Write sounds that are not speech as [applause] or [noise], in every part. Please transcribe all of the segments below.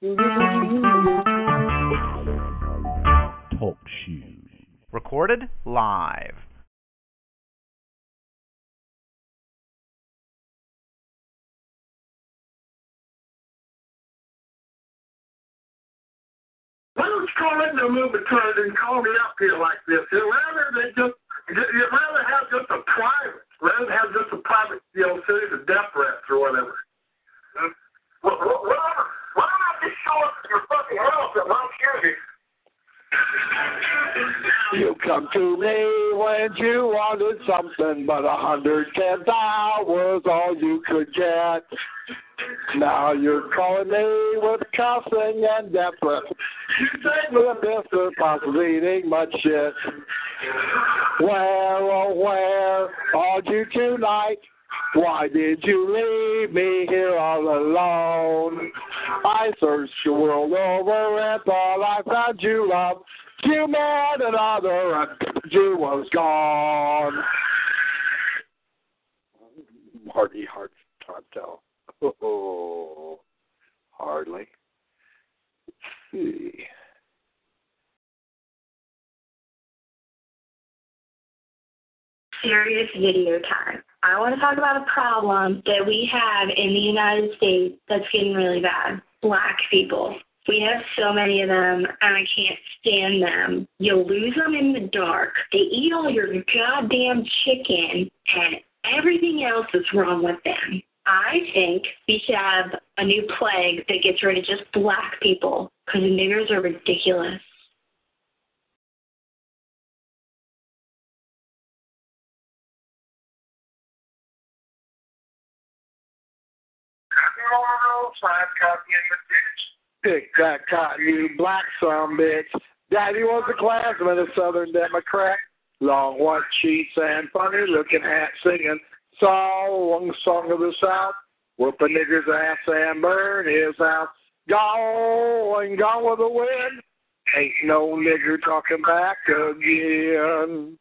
Talk shoes. Recorded live. Why don't you call it in the movie turn and call me up here like this? You'd rather they just you'd rather have just a private, rather than have just a private, you know, series of death threats or whatever. Well, whatever. You come to me when you wanted something, but a hundred ten was all you could get. Now you're calling me with cussing and threats. You say the business possibly eating much shit. Where, oh where are you tonight? Why did you leave me here all alone? I searched the world over and thought I found you love. You met another and you was gone. Marty Hart Tonto. Oh, [laughs] hardly. Let's see. serious video time. I want to talk about a problem that we have in the United States that's getting really bad. Black people. We have so many of them, and I can't stand them. You'll lose them in the dark. They eat all your goddamn chicken, and everything else is wrong with them. I think we should have a new plague that gets rid of just black people, because niggers are ridiculous. Pick that cotton, you black son bitch. Daddy was a classman, a Southern Democrat. Long white sheets and funny looking hat singing song, song of the South. Whoop a nigger's ass and burn his house. Going, gone with the wind. Ain't no nigger talking back again.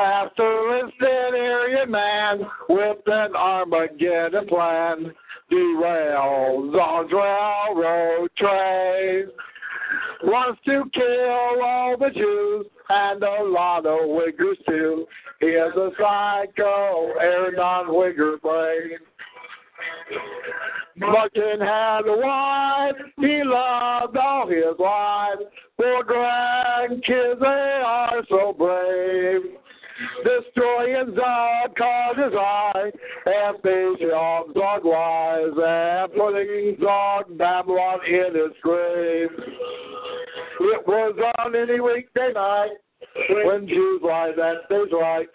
Pastoralistic area man with an Armageddon plan derails on railroad trains. Wants to kill all the Jews and a lot of Wiggers too. He has a psycho air non-Wigger brain. Martin had a wife, he loved all his wives. Four grandkids, they are so brave. Destroying Zog caught I, and facing on Zog wise, and putting Zog Babylon in his grave. It was on any weekday night when Jews lied that day's right.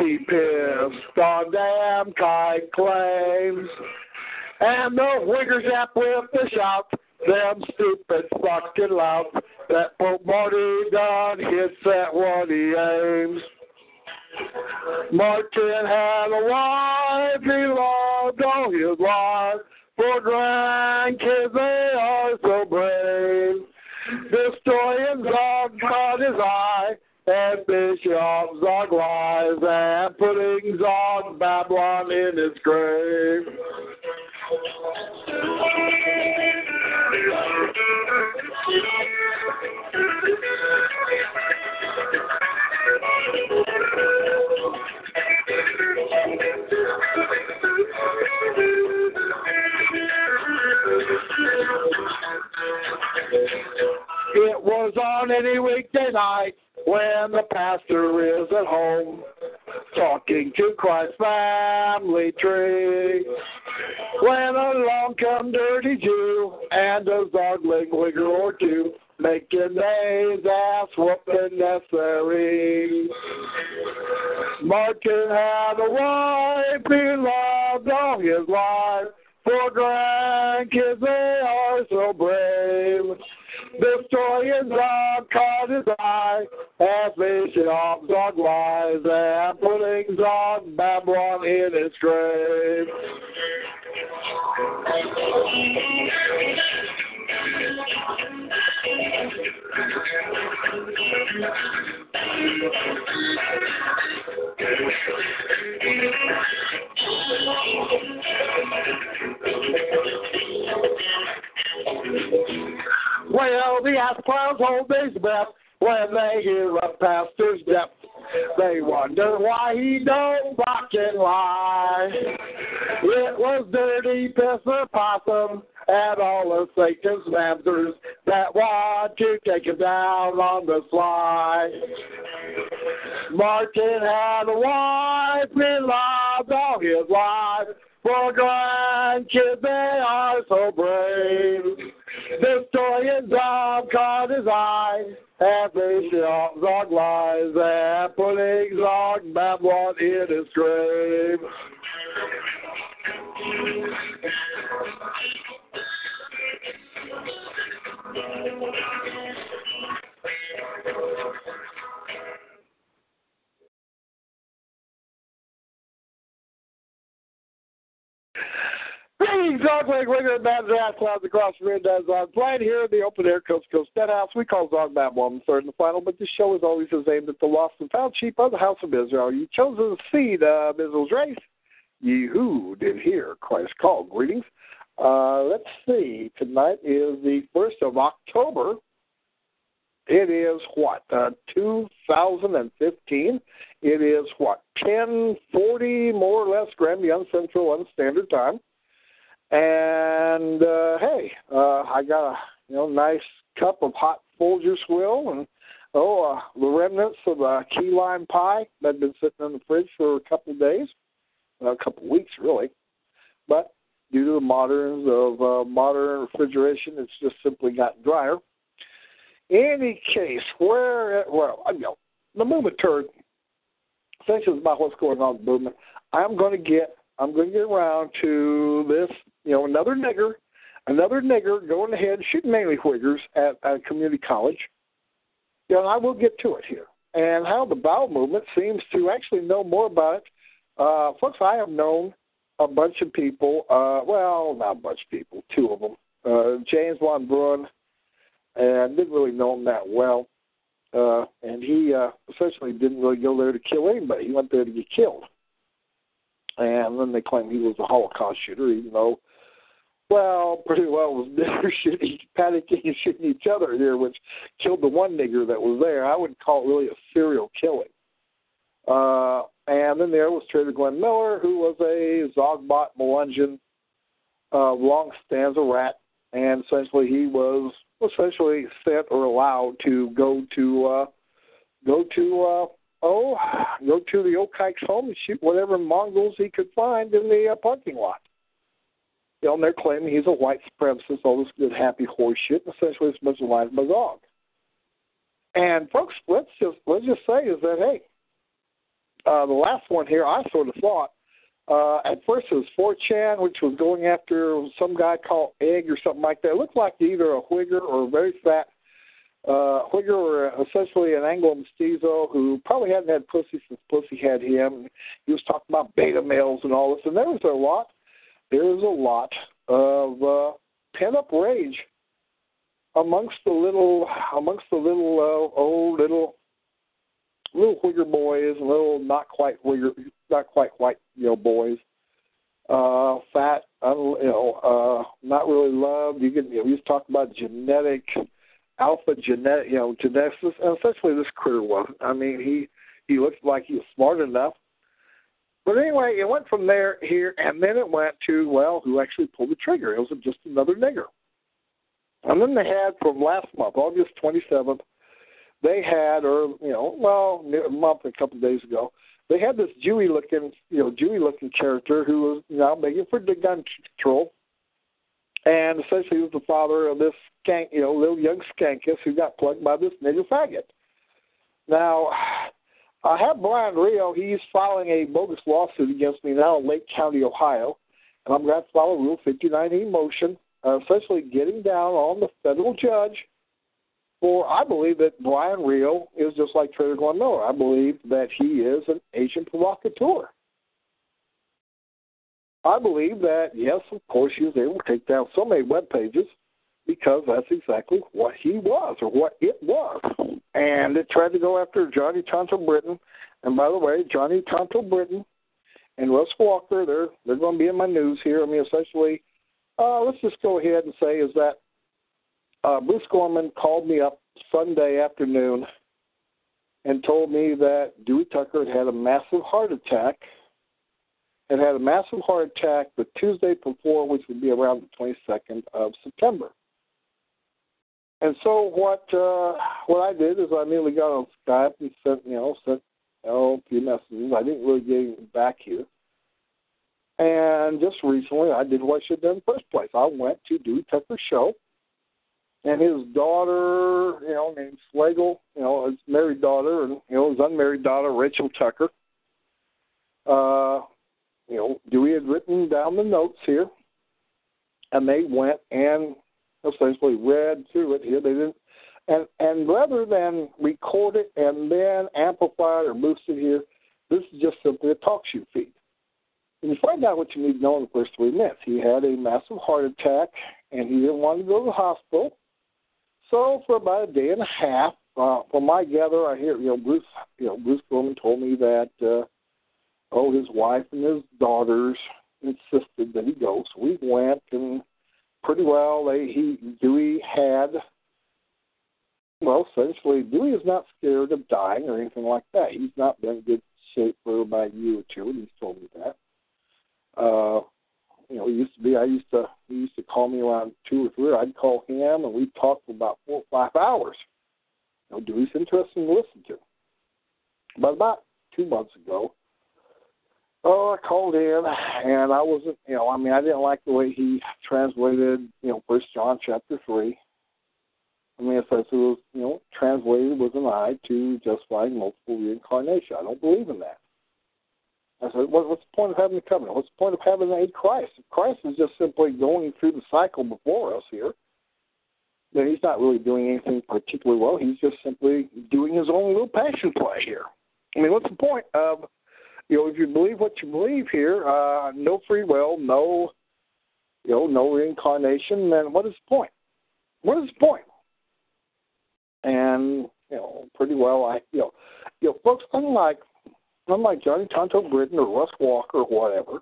He pissed on damn kite claims. And the Wiggers up with the shout, them stupid fucking lout, that Pope Marty done hits at what he aims. Martin had a wife, he loved all his life. For grandkids, they are so brave. Destroying Zog caught his eye, and Bishop Zog lies, and putting Zog Babylon in his grave. [laughs] It was on any weekday night when the pastor is at home talking to Christ's family tree. When along come dirty Jew and a zogling wigger or two, making Dave's ass whooping necessary. Martin had a wife, he loved all his life. For grandkids, they are so brave. Destroying Zog caught his eye, off Zog lies, and putting Zog Babylon in its grave. [laughs] Well, the clowns hold their breath when they hear a pastor's death. They wonder why he don't rock and lie. It was dirty pisser possum and all of Satan's masters that want to take him down on the sly. Martin had a wife, he loved all his life. For grandkids, they are so brave. Zog caught his eye, and facing Zog lies, and putting Zog Babylon in his grave. Leg Winger Bad Ass Clouds across the red I'm playing here in the open air coast to coast dead house we call Dog Babylon, the third and the final, but this show is always is aimed at the lost and found sheep of the house of Israel. You chosen seed of Israel's race. Ye who did hear Christ call. Greetings. Uh, let's see. Tonight is the first of October. It is what? Uh, 2015. It is what? 1040 more or less Granby Central on Standard Time. And uh, hey, uh, I got a you know nice cup of hot Folgers will and oh uh, the remnants of a key lime pie that had been sitting in the fridge for a couple of days, a couple of weeks really. But due to the moderns of uh, modern refrigeration, it's just simply gotten drier. Any case, where well, you know, the movement turd. Essentially, about what's going on the movement. I'm going to get I'm going to get around to this you know, another nigger, another nigger going ahead shooting mainly Whiggers at, at community college. You know, I will get to it here. And how the bowel movement seems to actually know more about it. Uh, folks, I have known a bunch of people, uh, well, not a bunch of people, two of them. Uh, James Von Brunn, and didn't really know him that well. Uh, and he uh, essentially didn't really go there to kill anybody. He went there to get killed. And then they claim he was a Holocaust shooter, even though well, pretty well was [laughs] they're shooting, panicking and shooting each other here, which killed the one nigger that was there. I would call it really a serial killing. Uh, and then there was Trader Glenn Miller, who was a Zogbot Melungeon, uh, long stanza rat, and essentially he was essentially sent or allowed to go to uh, go to uh, oh go to the Okikes home and shoot whatever Mongols he could find in the uh, parking lot and they're claiming he's a white supremacist, all this good happy horse shit, and essentially it's alive my dog. And folks, let's just let's just say is that hey, uh, the last one here, I sort of thought uh, at first it was 4chan, which was going after some guy called Egg or something like that. It looked like either a Whigger or a very fat uh, Whigger or essentially an Anglo mestizo who probably hadn't had pussy since pussy had him. He was talking about beta males and all this, and there was a lot there's a lot of uh, pent up rage amongst the little amongst the little uh, old little little whigger boys, little not quite whigger, not quite white you know boys, uh, fat, un, you know, uh, not really loved. You can you know, we just talk about genetic alpha genetic, you know, genetics, and essentially this critter was. I mean, he he looked like he was smart enough but anyway, it went from there here, and then it went to well, who actually pulled the trigger? It was just another nigger. And then they had from last month, August 27th, they had, or you know, well, a month, a couple of days ago, they had this Jewy looking, you know, Jewy looking character who was now begging for the gun control, and essentially was the father of this skank, you know, little young skankus who got plugged by this nigger faggot. Now, I have Brian Rio. He's filing a bogus lawsuit against me now in Lake County, Ohio, and I'm going to file a Rule 59E motion, uh, essentially getting down on the federal judge for I believe that Brian Rio is just like Trader Glenn Miller. I believe that he is an agent provocateur. I believe that, yes, of course, he was able to take down so many web pages because that's exactly what he was or what it was. And it tried to go after Johnny Tonto Britton. And by the way, Johnny Tonto Britton and Russ Walker, they're they're going to be in my news here. I mean, essentially, uh, let's just go ahead and say is that uh, Bruce Gorman called me up Sunday afternoon and told me that Dewey Tucker had had a massive heart attack and had a massive heart attack the Tuesday before, which would be around the 22nd of September. And so what uh, what I did is I immediately got on Skype and sent you know sent you know, a few messages. I didn't really get back here. And just recently, I did what I should have done in the first place. I went to Dewey Tucker's show, and his daughter, you know, named Slagle, you know, his married daughter, and you know, his unmarried daughter, Rachel Tucker. Uh, you know, Dewey had written down the notes here, and they went and essentially read through it here. They didn't, and and rather than record it and then amplify it or boost it here, this is just simply a talk show feed. And you find out what you need to know in the first three minutes. He had a massive heart attack, and he didn't want to go to the hospital. So for about a day and a half, uh, from my gather, I hear you know Bruce, you know Bruce Gorman told me that uh, oh his wife and his daughters insisted that he go. So we went, and pretty well they he Dewey had well essentially Dewey is not scared of dying or anything like that. He's not been in good shape for about a year or two, and he's told me that. Uh, you know, he used to be. I used to. He used to call me around two or three. I'd call him, and we'd talk for about four or five hours. You know, Dewey's interesting to listen to. But about two months ago, oh, I called in, and I wasn't. You know, I mean, I didn't like the way he translated. You know, First John chapter three. I mean, it says it was, you know, translated with an eye to justifying multiple reincarnation. I don't believe in that. I said, what, what's the point of having a covenant? What's the point of having a Christ? If Christ is just simply going through the cycle before us here, then he's not really doing anything particularly well. He's just simply doing his own little passion play here. I mean, what's the point of, you know, if you believe what you believe here, uh, no free will, no, you know, no reincarnation, then what is the point? What is the point? And, you know, pretty well, I, you know, you know, folks, unlike unlike Johnny Tonto Britton or Russ Walker or whatever,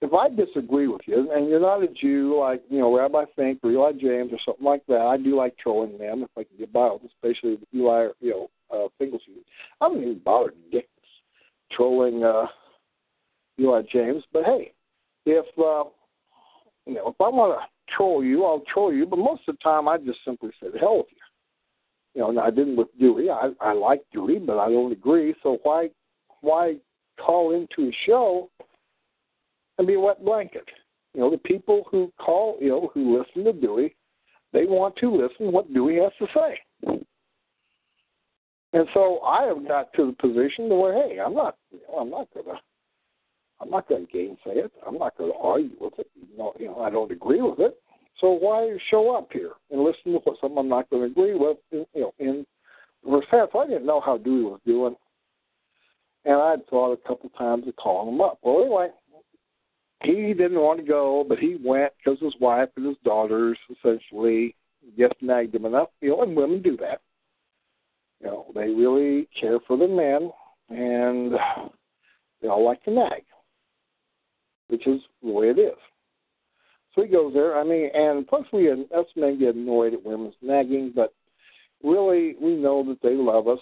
if I disagree with you and you're not a Jew like, you know, Rabbi Fink or Eli James or something like that, I do like trolling them if I can get by with especially with Eli, you know, uh, Finkelstein. I don't even bother Dick trolling uh, Eli James, but hey, if uh, you know, if I want to troll you, I'll troll you. But most of the time, I just simply say, hell with you." You know, I didn't with Dewey. I I like Dewey, but I don't agree. So why why call into a show and be a wet blanket? You know, the people who call, you know, who listen to Dewey, they want to listen what Dewey has to say. And so I have got to the position where, hey, I'm not, you know, I'm not gonna, I'm not gonna gainsay it. I'm not gonna argue with it. You know, you know, I don't agree with it. So why show up here and listen to what something I'm not going to agree with? You know, in half, I didn't know how Dewey was doing, and I'd thought a couple times of calling him up. Well, anyway, he didn't want to go, but he went because his wife and his daughters essentially just nagged him enough. You know, and women do that. You know, they really care for the men, and they all like to nag, which is the way it is. So he goes there. I mean, and plus we us men get annoyed at women's nagging, but really we know that they love us.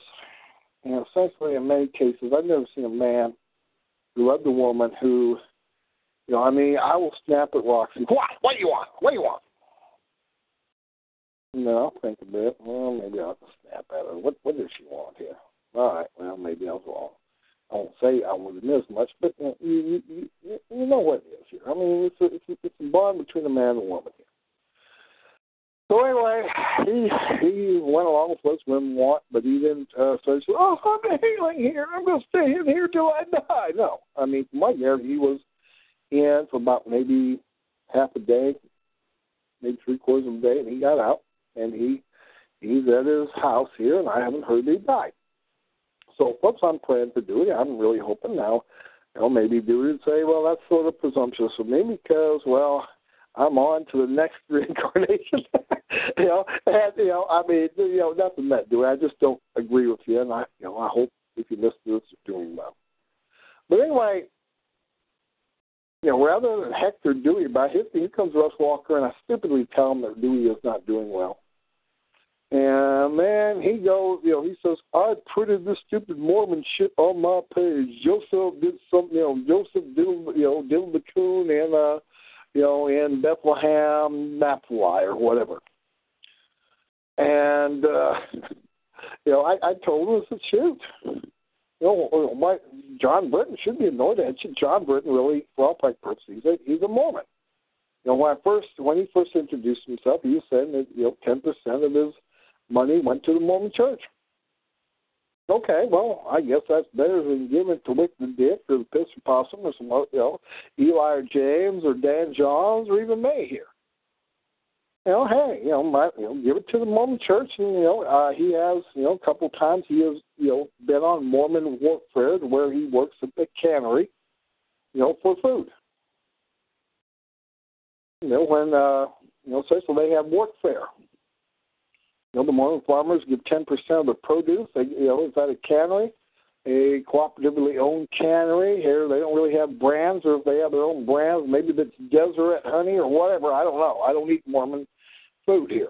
And essentially, in many cases, I've never seen a man who loved a woman who, you know, I mean, I will snap at Roxy. What? What do you want? What do you want? No, I'll think a bit. Well, maybe I'll snap at her. What What does she want here? All right. Well, maybe I was wrong. I won't say I wouldn't miss much, but you, you, you, you know what it is here. I mean, it's a, it's a, it's a bond between a man and a woman here. So anyway, he he went along with what women want, but he didn't uh, say, "Oh, I'm healing here. I'm going to stay in here till I die." No, I mean, my year, he was in for about maybe half a day, maybe three quarters of a day, and he got out, and he he's at his house here, and I haven't heard he died. So, folks, I'm praying for Dewey. I'm really hoping now, you know, maybe Dewey would say, "Well, that's sort of presumptuous of me because, well." I'm on to the next [laughs] reincarnation. you know, and you know, I mean, you know, nothing that do. I just don't agree with you, and I, you know, I hope if you listen to this, you're doing well. But anyway, you know, rather than Hector Dewey about his, here comes Russ Walker, and I stupidly tell him that Dewey is not doing well. And man, he goes, you know, he says, I printed this stupid Mormon shit on my page. Joseph did something, you know, Joseph did, you know, did the coon and uh you know, in Bethlehem, Naphtali, or whatever. And uh, [laughs] you know, I, I told him, I said, shoot, you know, my John Britton should be annoyed at you. John Britton really, for all purposes, he's a, he's a Mormon. You know, when I first when he first introduced himself, he was saying that you know ten percent of his money went to the Mormon Church. Okay, well, I guess that's better than giving it to Wick the Dick or the Piss Possum or some, you know, Eli or James or Dan Johns or even me here. You know, hey, you know, my, you know, give it to the Mormon Church, and you know, uh, he has, you know, a couple times he has, you know, been on Mormon warfare where he works at the cannery, you know, for food. You know, when uh, you know, say so they have you know, the Mormon farmers give 10% of the produce. They, you know, is that a cannery, a cooperatively owned cannery? Here, they don't really have brands, or if they have their own brands, maybe it's Deseret honey or whatever. I don't know. I don't eat Mormon food here.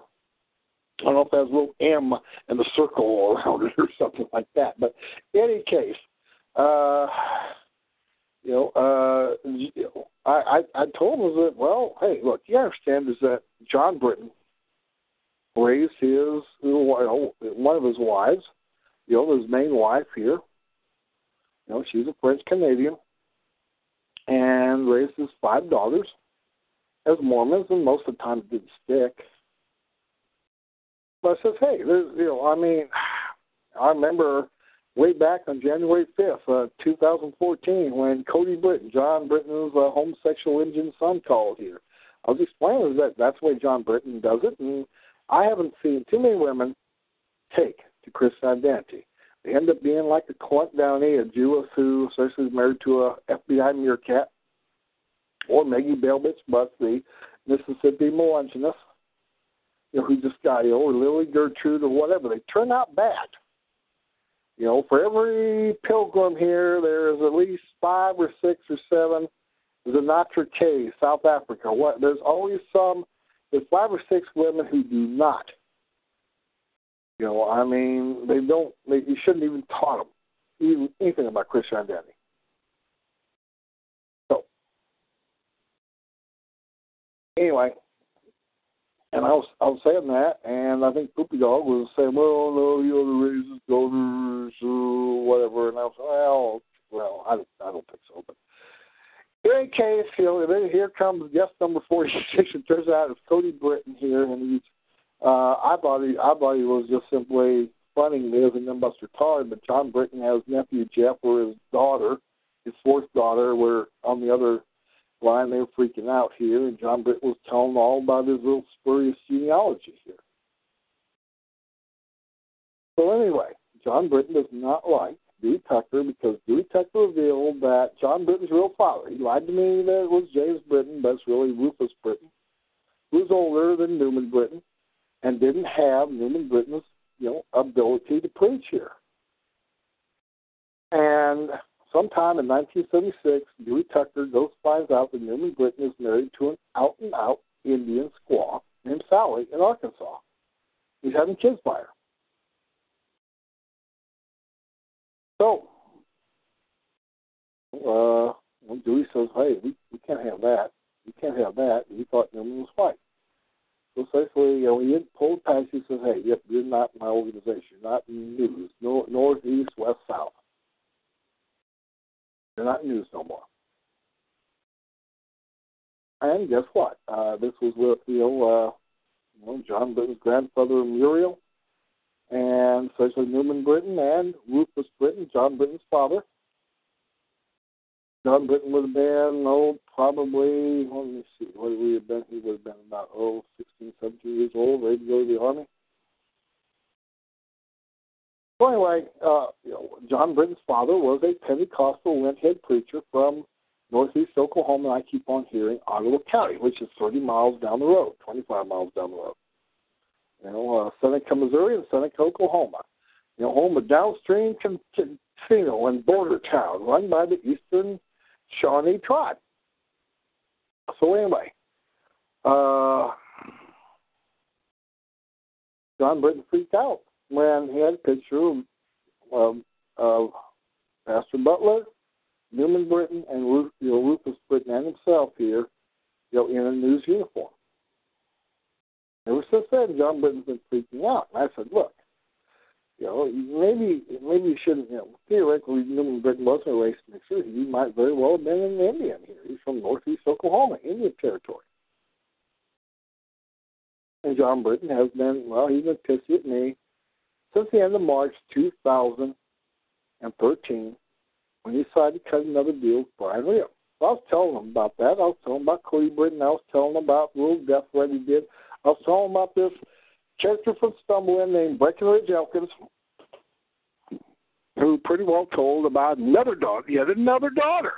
I don't know if it has a little M in the circle around [laughs] it or something like that. But in any case, uh, you know, uh, I, I I told him that well, hey, look, you understand is that John Britton raised his one of his wives, you know, his main wife here. You know, she's a French Canadian, and raised his five daughters as Mormons, and most of the time it didn't stick. But I says, hey, there's, you know, I mean, [sighs] I remember way back on January 5th, uh, 2014, when Cody Britton, John Britton's uh, homosexual Indian son, called here. I was explaining that that's the way John Britton does it, and I haven't seen too many women take to Christian identity. They end up being like a Clint Downey, a Jewess who essentially is married to a FBI meerkat, or Maggie Belbitz, but the Mississippi misogynist, you know, who just got ill, or Lily Gertrude, or whatever. They turn out bad. You know, for every pilgrim here, there is at least five or six or seven Sinatra K, South Africa. What? There's always some there's five or six women who do not. You know, I mean, they don't. They, you shouldn't even taught them even anything about Christian identity. So, anyway, and I was I was saying that, and I think Poopy Dog was saying, "Well, no, you know, the raises daughters or whatever," and I was, well, well, I I don't think so, but in you know, then here comes guest number forty-six. It turns out it's Cody Britton here, and he's. Uh, I thought he, I thought he was just simply funning me as a Nimbuster Todd, but John Britton has nephew Jeff, or his daughter, his fourth daughter, were on the other line. They were freaking out here, and John Britton was telling all about his little spurious genealogy here. So anyway, John Britton does not like Dewey Tucker because Dewey Tucker revealed that John Britton's real father. He lied to me that it was James Britton, but it's really Rufus Britton, who's older than Neuman Britton and didn't have Neuman Britton's you know ability to preach here. And sometime in 1976, Dewey Tucker goes finds out that Neuman Britton is married to an out and out Indian squaw named Sally in Arkansas. He's having kids by her. So, uh, when Dewey says, hey, we, we can't have that. We can't have that. And he thought Neuman was white. So essentially, you know, he pulled past, he says, hey, yep, you're not my organization. You're not news. No, north, east, west, south. You're not news no more. And guess what? Uh, this was with, you know, uh, you know, John Britton's grandfather Muriel, and especially Neuman Britton and Rufus Britton, John Britton's father. John Britton would have been, oh, probably, let me see, what would he have been? He would have been about, oh, 16, 17 years old, ready to go to the Army. So anyway, uh, you know, John Britton's father was a Pentecostal Lent-head preacher from northeast Oklahoma, and I keep on hearing Ottawa County, which is 30 miles down the road, 25 miles down the road. You know, uh, Seneca, Missouri, and Seneca, Oklahoma. You know, home of downstream casino and border town run by the Eastern Shawnee tribe. So anyway, uh, John Britton freaked out when he had a picture of, of Pastor Butler, Neuman Britton, and Rufus Britton and himself here, you know, in a news uniform. Ever since then, John Britton's been freaking out. And I said, look, you know, maybe maybe you shouldn't, you know, theoretically, Neuman Britton wasn't a race mixer. He might very well have been an Indian here. He's from northeast Oklahoma, Indian territory. And John Britton has been, well, he's been pissy at me since the end of March 2013 when he decided to cut another deal with Brian Rio. So I was telling him about that. I was telling him about Cody Britton. I was telling him about little death threat he did. I was telling about this character from Stumbling named Breckenridge Elkins, who pretty well told about another daughter, yet another daughter.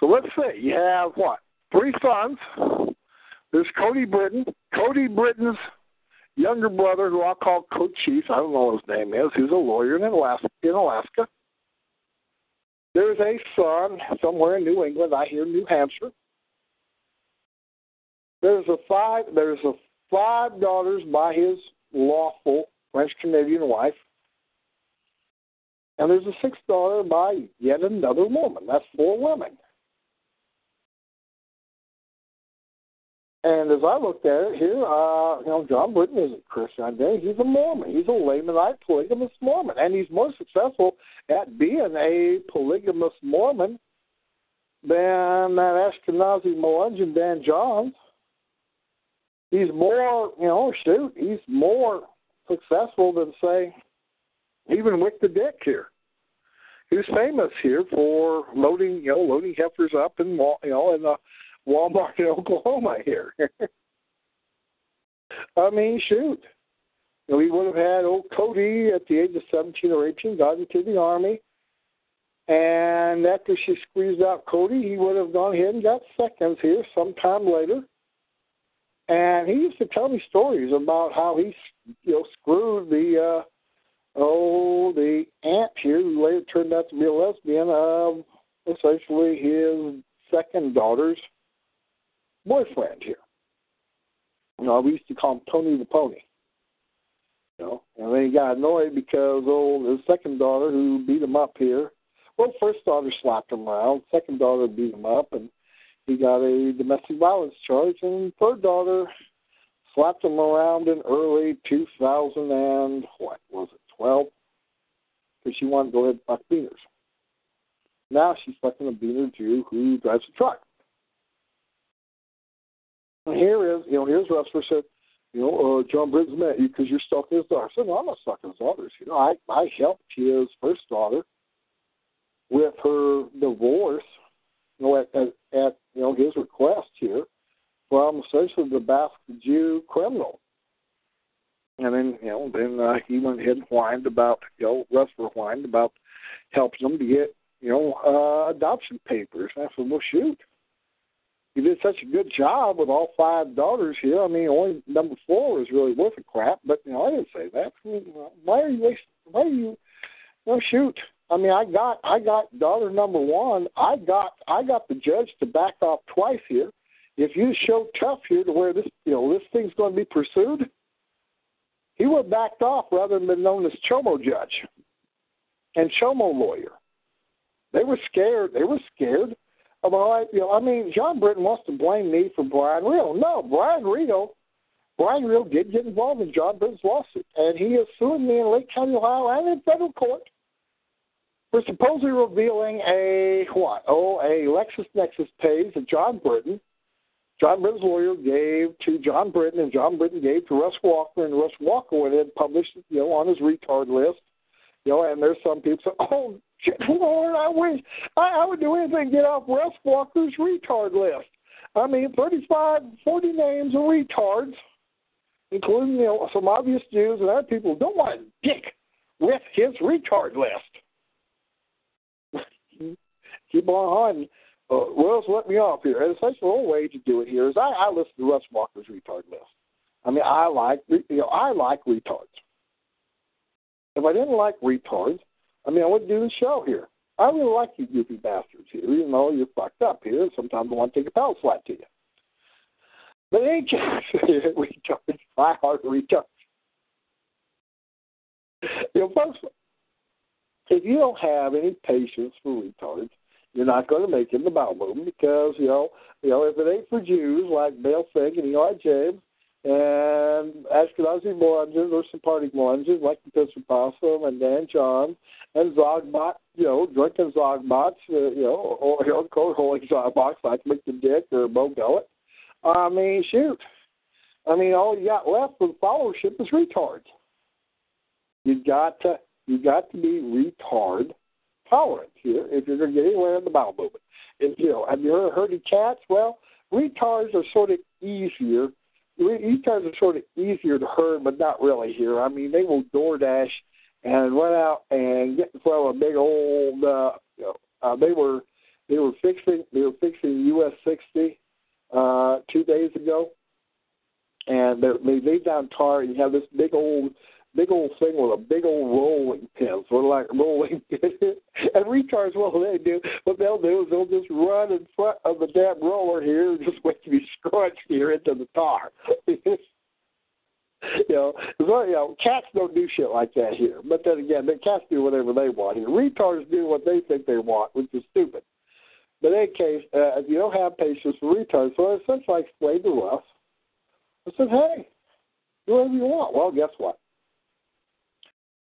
So let's say you have what? Three sons. There's Cody Britton. Cody Britton's younger brother, who I'll call Cochise, I don't know what his name is, he's a lawyer in Alaska. In Alaska. There's a son somewhere in New England. I hear New Hampshire. There's a five. There's a five daughters by his lawful French Canadian wife, and there's a sixth daughter by yet another woman. That's four women. And as I looked at it here, uh, you know, John Britton isn't Christian identity. He's a Mormon. He's a Lamanite polygamous Mormon. And he's more successful at being a polygamous Mormon than that Ashkenazi Melungeon Dan Johns. He's more, you know, shoot, he's more successful than, say, even Wick the Dick here. He's famous here for loading, you know, loading heifers up in, you know, in the Walmart in [laughs] Oklahoma here. [laughs] I mean, shoot. You know, he would have had old Cody at the age of 17 or 18, got into the Army. And after she squeezed out Cody, he would have gone ahead and got seconds here sometime later. And he used to tell me stories about how he, you know, screwed the, uh, oh, the aunt here, who later turned out to be a lesbian, uh, essentially his second daughter's boyfriend here. You know, we used to call him Tony the Pony. You know, and then he got annoyed because oh, his second daughter who beat him up here. Well, first daughter slapped him around. Second daughter beat him up, and he got a domestic violence charge. And third daughter slapped him around in early 2000 and what was it, 12? Because she wanted to go ahead and fuck beaners. Now she's fucking a beaner Jew who drives a truck. And here is, you know, here's Rustler said, you know, uh, John Britton's met you because you're stalking his daughter. I said, no, I'm not stalking his daughters. You know, I, I helped his first daughter with her divorce, you know, at, at, at you know, his request here from essentially the Basque Jew criminal. And then, you know, then uh, he went ahead and whined about, you know, Rustler whined about helping them to get, you know, uh, adoption papers. And I said, well, shoot you did such a good job with all five daughters here. I mean, only number four was really worth a crap. But you know, I didn't say that. I mean, why are you wasting? Why are you? No, shoot. I mean, I got I got daughter number one. I got I got the judge to back off twice here. If you show tough here to where this you know this thing's going to be pursued, he would have backed off rather than been known as Chomo judge and Chomo lawyer. They were scared. They were scared about, you know, I mean, John Britton wants to blame me for Brian Rio. No, Brian Rio, Brian Rio did get involved in John Britton's lawsuit, and he is suing me in Lake County, Ohio, and in federal court for supposedly revealing a what? Oh, a LexisNexis page that John Britton John Britton's lawyer gave to John Britton, and John Britton gave to Russ Walker, and Russ Walker went and published, you know, on his retard list. You know, and there's some people say, "Oh, [laughs] Lord, I wish I, I would do anything to get off Russ Walker's retard list." I mean, 35, 40 names of retards, including you know some obvious Jews and other people who don't want to dick with his retard list. Keep on on. Uh, Russ let me off here. And the only way to do it here is I, I listen to Russ Walker's retard list. I mean, I like you know I like retards. If I didn't like retards, I mean, I wouldn't do the show here. I really like you goofy bastards here, even though you're fucked up here. Sometimes I want to take a power slap to you. But in any case, retards, I heart retards. You know, folks, if you don't have any patience for retards, you're not going to make in the movement because you know, you know, if it ain't for Jews like Bill Fink and Eli James and Ashkenazi Moranges or Sephardic Moranges like the Pittsburgh Possum and Dan John and Zogbot, you know, drinking Zogbots, uh, you know, or you know, cold holding Zogbots like Mick the Dick or Bo Gullet. I mean, shoot. I mean, all you got left for followership is retards. You got to you got to be retard tolerant here if you're going to get anywhere in the bowel movement. If you know, have you ever heard of cats? Well, retards are sort of easier. Retards are sort of easier to herd, but not really here. I mean, they will DoorDash and run out and get in front of a big old. Uh, you know, uh, they were they were fixing they were fixing US sixty uh, two days ago, and they, they down tar. And you have this big old big old thing with a big old rolling pin, sort of like rolling [laughs] and retards, well, they do. What they'll do is they'll just run in front of the damn roller here and just wait to be scrunched here into the tar. [laughs] you know, so, you know, cats don't do shit like that here. But then again, the cats do whatever they want here. Retards do what they think they want, which is stupid. But in any case, uh, if you don't have patience for retards, so essentially I explained to us, I said, hey, do whatever you want. Well, guess what?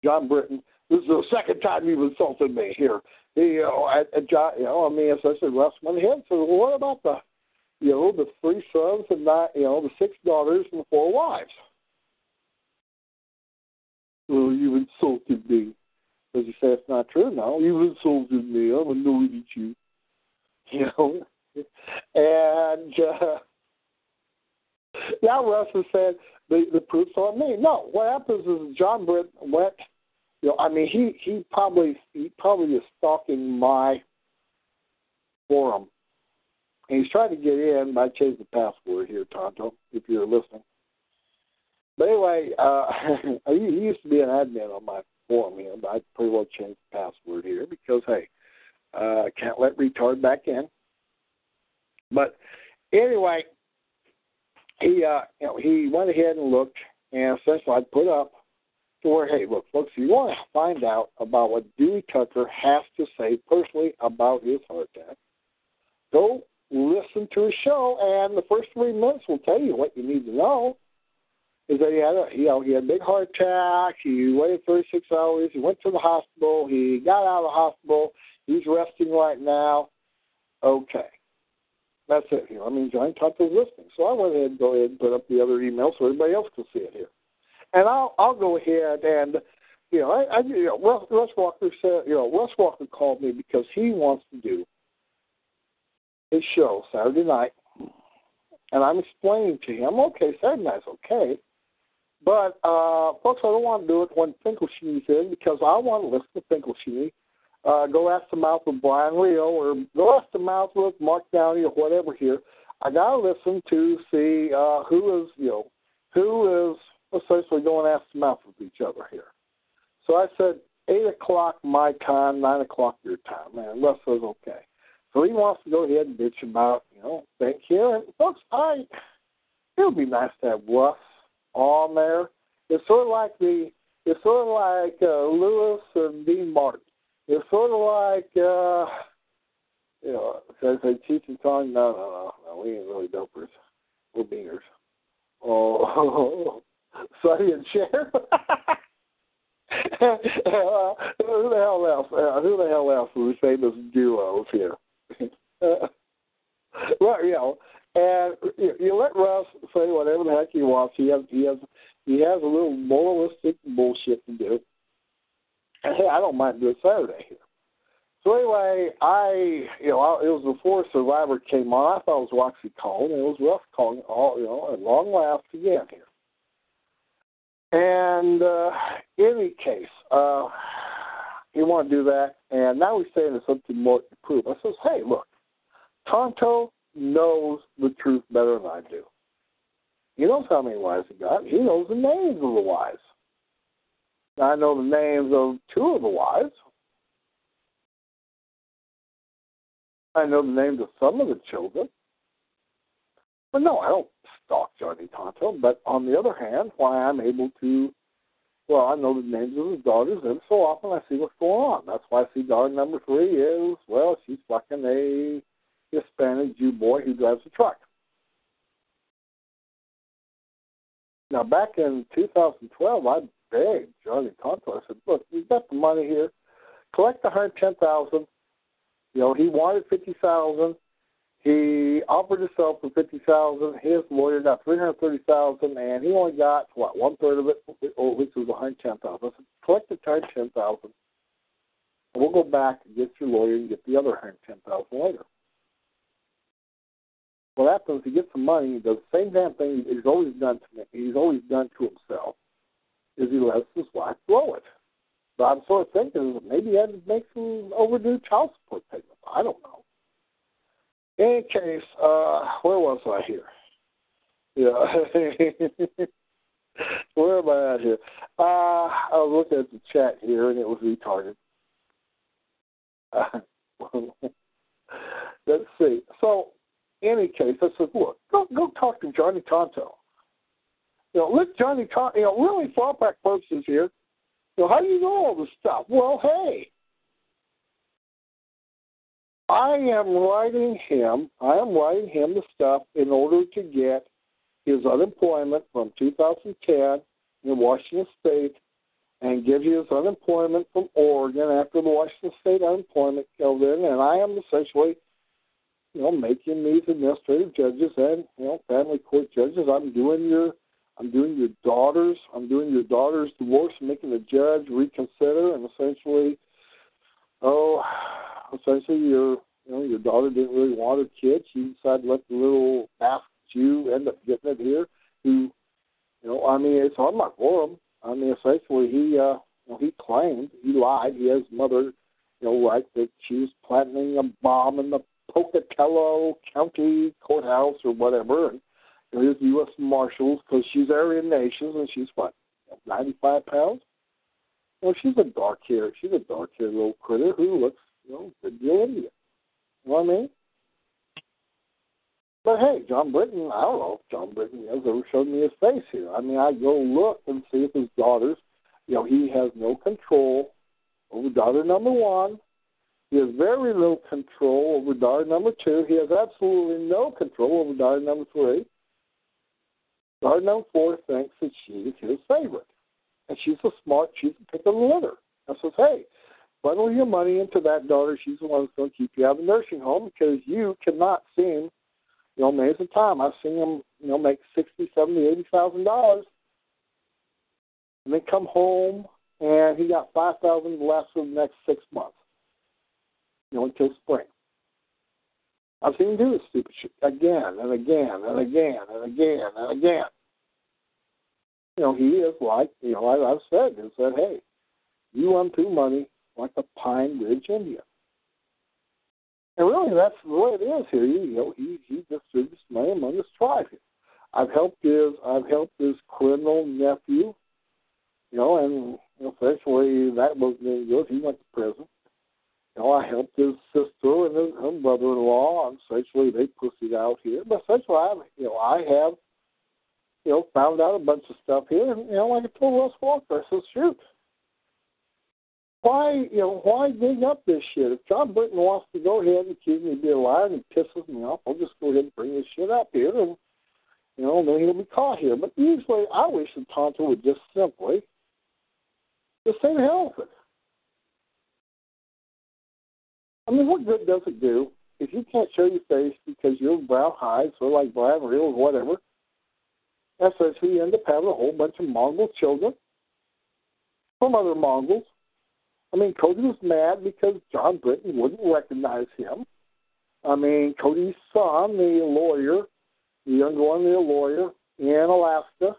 John Britton. This is the second time you've insulted me here. You know, at John, you know, I mean, as I said, Russ went ahead. So what about the, you know, the three sons and not, you know, the six daughters and the four wives? Well, you insulted me. Does he say it's not true? No, you insulted me. I'm annoyed at you. [laughs] You know, and uh, now Russ has said the the proof's on me. No, what happens is John Britt went you know, I mean, he he probably he probably is stalking my forum, and he's trying to get in. I changed the password here, Tonto, if you're listening. But anyway, uh, [laughs] he used to be an admin on my forum here, but I pretty well changed the password here because hey, uh, can't let retard back in. But anyway, he uh, you know he went ahead and looked, and essentially I put up hey, look, folks, if you want to find out about what Dewey Tucker has to say personally about his heart attack, go listen to his show, and the first three minutes will tell you what you need to know. Is that he had a, you know he had a big heart attack. He waited 36 hours. He went to the hospital. He got out of the hospital. He's resting right now. Okay, that's it. Here, I mean, Johnny Tucker's listening, so I went ahead and go ahead and put up the other email so everybody else can see it here and I'll I'll go ahead and you know I, I you know Russ, Russ Walker said you know Russ Walker called me because he wants to do his show Saturday night, and I'm explaining to him okay Saturday night's okay, but uh, folks I don't want to do it when Finkelstein's in because I want to listen to Finkelstein. Uh, go ask the mouth with Brian Rio or go ask the mouth with Mark Downey or whatever here. I gotta listen to see uh, who is you know who is essentially going ass to mouth with each other here. So I said, 8 o'clock my time, 9 o'clock your time. Man, Russ says, okay. So he wants to go ahead and bitch about, you know, thank you. And folks, I, it would be nice to have Russ on there. It's sort of like the, it's sort of like uh, Lewis and Dean Martin. It's sort of like, uh, you know, says they Cheech and Chong. No, no, no, no, we ain't really dopers. We're beaners. Oh, [laughs] [laughs] Sonny [laughs] and Cher. uh, who the hell else? Uh, who the hell else was famous duos here? uh, [laughs] well, you know, And you, you let Russ say whatever the heck he wants. He has he has he has a little moralistic bullshit to do. And hey, I don't mind doing Saturday here. So anyway, I you know I, it was before Survivor came on. I thought it was Roxy calling, it was Russ calling. All you know, at long last again here. And uh, any case, uh, he wanted to do that, and now he's saying there's something more to prove. I says, hey, look, Tonto knows the truth better than I do. He knows how many wives he got. He knows the names of the wives. I know the names of two of the wives. I know the names of some of the children. But no, I don't stalk Johnny Tonto. But on the other hand, why I'm able to, well, I know the names of his daughters, and so often I see what's going on. That's why I see daughter number three is, well, she's fucking a Hispanic Jew boy who drives a truck. Now, back in 2012, I begged Johnny Tonto. I said, "Look, you've got the money here. Collect the hundred ten thousand. You know, he wanted fifty thousand. He offered himself for fifty thousand. His lawyer got three hundred thirty thousand, and he only got what one third of it, which was one hundred ten thousand. Collect the hundred ten thousand. We'll go back and get your lawyer and get the other hundred ten thousand later what happens, he gets some money, he does the same damn thing he's always done to me, he's always done to himself, is he lets his wife blow it. But I'm sort of thinking maybe he had to make some overdue child support payments. I don't know. Any case, uh, where was I here? Yeah. [laughs] where am I at here? Uh, I was looking at the chat here, and it was retarded. [laughs] Let's see. So any case, I said, look, go go talk to Johnny Tonto. You know, let Johnny Tonto, you know, really fall back purposes here. You know, how do you know all this stuff? Well, hey, I am writing him, I am writing him the stuff in order to get his unemployment from 2010 in Washington State and give his unemployment from Oregon after the Washington State unemployment killed in, and I am essentially you know, making these administrative judges and you know family court judges. I'm doing your I'm doing your daughters I'm doing your daughter's divorce, making the judge reconsider, and essentially, oh, essentially your you know your daughter didn't really want her kid. She decided to let the little half Jew end up getting it here. Who, you know, I mean, it's I'm not for him. I mean, essentially, he uh, you know, he claimed he lied. He has mother, you know, right that she was planting a bomb in the Pocatello County Courthouse or whatever, and there's U.S. Marshals because she's Aryan Nations and she's what, 95 pounds? Well, she's a dark haired, she's a dark haired little critter who looks, you know, good deal You know what I mean? But hey, John Britton, I don't know if John Britton has ever shown me his face here. I mean, I go look and see if his daughters, you know, he has no control over daughter number one he has very little control over daughter number two. He has absolutely no control over daughter number three. Daughter number four thinks that she is his favorite. And she's a smart, she's a pick of the litter. I says, hey, funnel your money into that daughter. She's the one that's going to keep you out of the nursing home because you cannot seem, you know, many a time I've seen him, you know, make sixty, seventy, eighty thousand dollars, and then come home and he got five thousand less for the next six months you know, until spring. I've seen him do this stupid shit again and again and again and again and again. You know, he is like, you know, I, I've said, is that, hey, you run through money like a Pine Ridge Indian. And really, that's the way it is here. You know, he he distributes money among his tribe. Here. I've helped his I've helped his criminal nephew. You know, and essentially that wasn't any good. He went to prison you know, I helped his sister and his, his brother-in-law, and essentially they pussied out here. But essentially, I, you know, I have, you know, found out a bunch of stuff here, and you know, like I told Russ Walker, I said, shoot, why, you know, why dig up this shit? If John Britton wants to go ahead and accuse me of being and pisses me off, I'll just go ahead and bring this shit up here, and you know, then he'll be caught here. But usually, I wish that Tonto would just simply just say the hell. I mean, what good does it do if you can't show your face because you're brown hide, sort of like Brian Real or whatever, essentially you end up having a whole bunch of Mongol children from other Mongols. I mean, Cody was mad because John Britton wouldn't recognize him. I mean, Cody's son, the lawyer, the younger one, the lawyer in Alaska,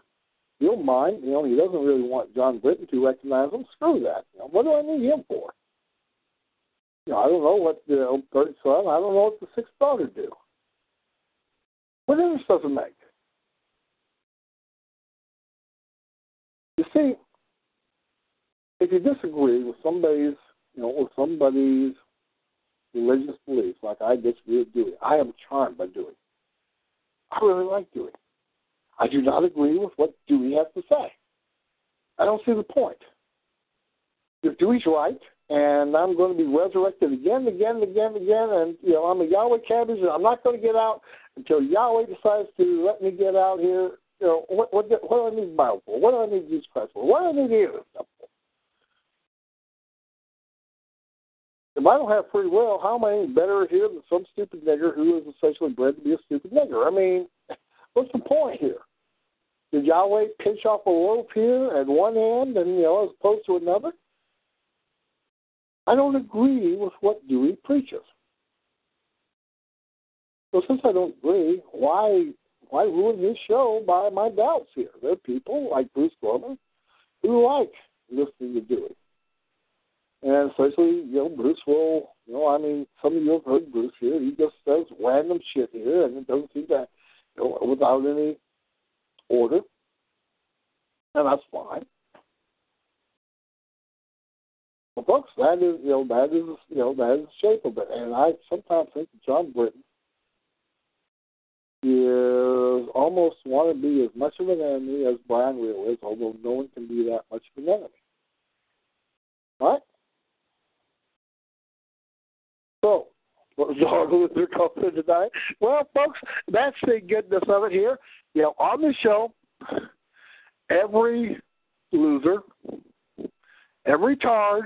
he'll mind. You know, he doesn't really want John Britton to recognize him. Screw that. You know, what do I need him for? You know, I don't know what the third son. I don't know what the sixth daughter do. What difference does it make? You see, if you disagree with somebody's, you know, with somebody's religious beliefs, like I disagree with Dewey, I am charmed by Dewey. I really like Dewey. I do not agree with what Dewey has to say. I don't see the point. If Dewey's right, and I'm going to be resurrected again, again, again, again, and you know I'm a Yahweh cabbage, and I'm not going to get out until Yahweh decides to let me get out here. You know what? What, what do I need Bible for? What do I need Jesus Christ for? What do I need any this stuff If I don't have free will, how am I any better here than some stupid nigger who is essentially bred to be a stupid nigger? I mean, [laughs] what's the point here? Did Yahweh pinch off a loaf here at one end and you know as opposed to another? I don't agree with what Dewey preaches. So since I don't agree, why why ruin his show by my doubts here? There are people like Bruce Gorman who like listening to Dewey. And especially, you know, Bruce will, you know, I mean, some of you have heard Bruce here. He just says random shit here, and it doesn't seem to, you know, without any order. And that's fine. Well, folks, that is, you know, that is, you know, that is the shape of it. And I sometimes think John Britton is almost want to be as much of an enemy as Brian Real is, although no one can be that much of an enemy. All right? So, [laughs] was Dog Luther coming tonight? Well, folks, that's the goodness of it here. You know, on the show, every loser, every tard,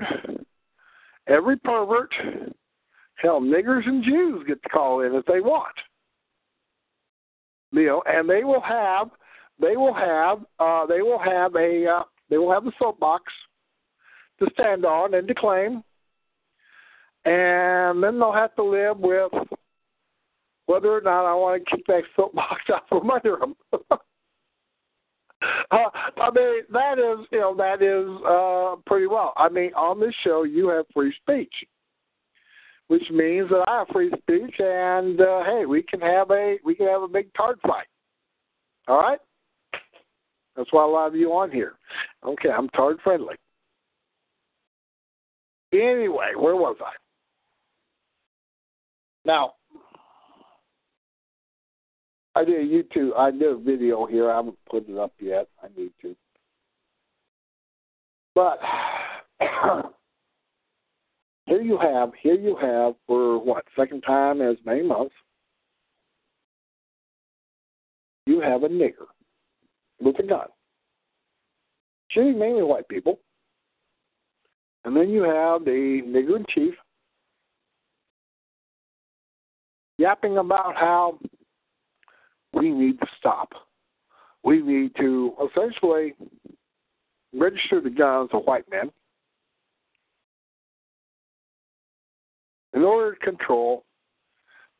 every pervert, hell, niggers and Jews get to call in if they want. You know, and they will have, they will have, uh, they will have a, uh, they will have a soapbox to stand on and to claim, and then they'll have to live with whether or not I want to keep that soapbox [laughs] out from under them. Uh, I mean, that is, you know, that is uh, pretty well. I mean, on this show, you have free speech, which means that I have free speech, and uh, hey, we can have a we can have a big card fight. All right, that's why a lot of you on here. Okay, I'm card friendly. Anyway, where was I? Now, I did a YouTube. I did a video here. I haven't put it up yet. I need to. But [clears throat] here you have, here you have for what second time as many months. You have a nigger with a gun, shooting mainly white people, and then you have the nigger in chief yapping about how we need to stop. We need to essentially register the guns of white men in order to control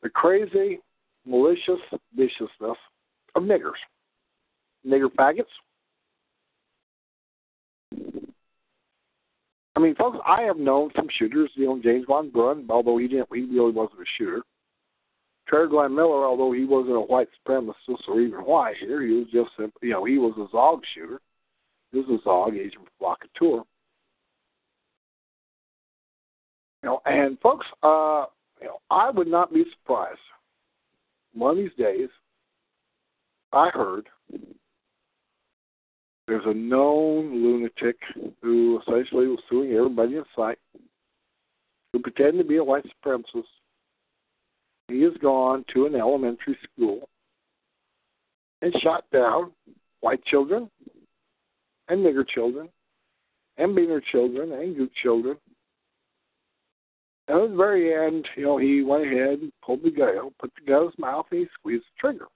the crazy, malicious viciousness of niggers, nigger faggots. I mean, folks, I have known some shooters. You know, James Von Brunn, although he didn't, he really wasn't a shooter. Glenn Miller, although he wasn't a white supremacist or even white here, he was just, you know, he was a Zog shooter. He was a Zog, agent provocateur. You know, and folks, uh, you know, I would not be surprised. One of these days, I heard there's a known lunatic who essentially was suing everybody in sight, who pretended to be a white supremacist, he has gone to an elementary school and shot down white children and nigger children and beaner children and goot children And at the very end, you know, he went ahead and pulled the gun, put the gun in his mouth, and he squeezed the trigger.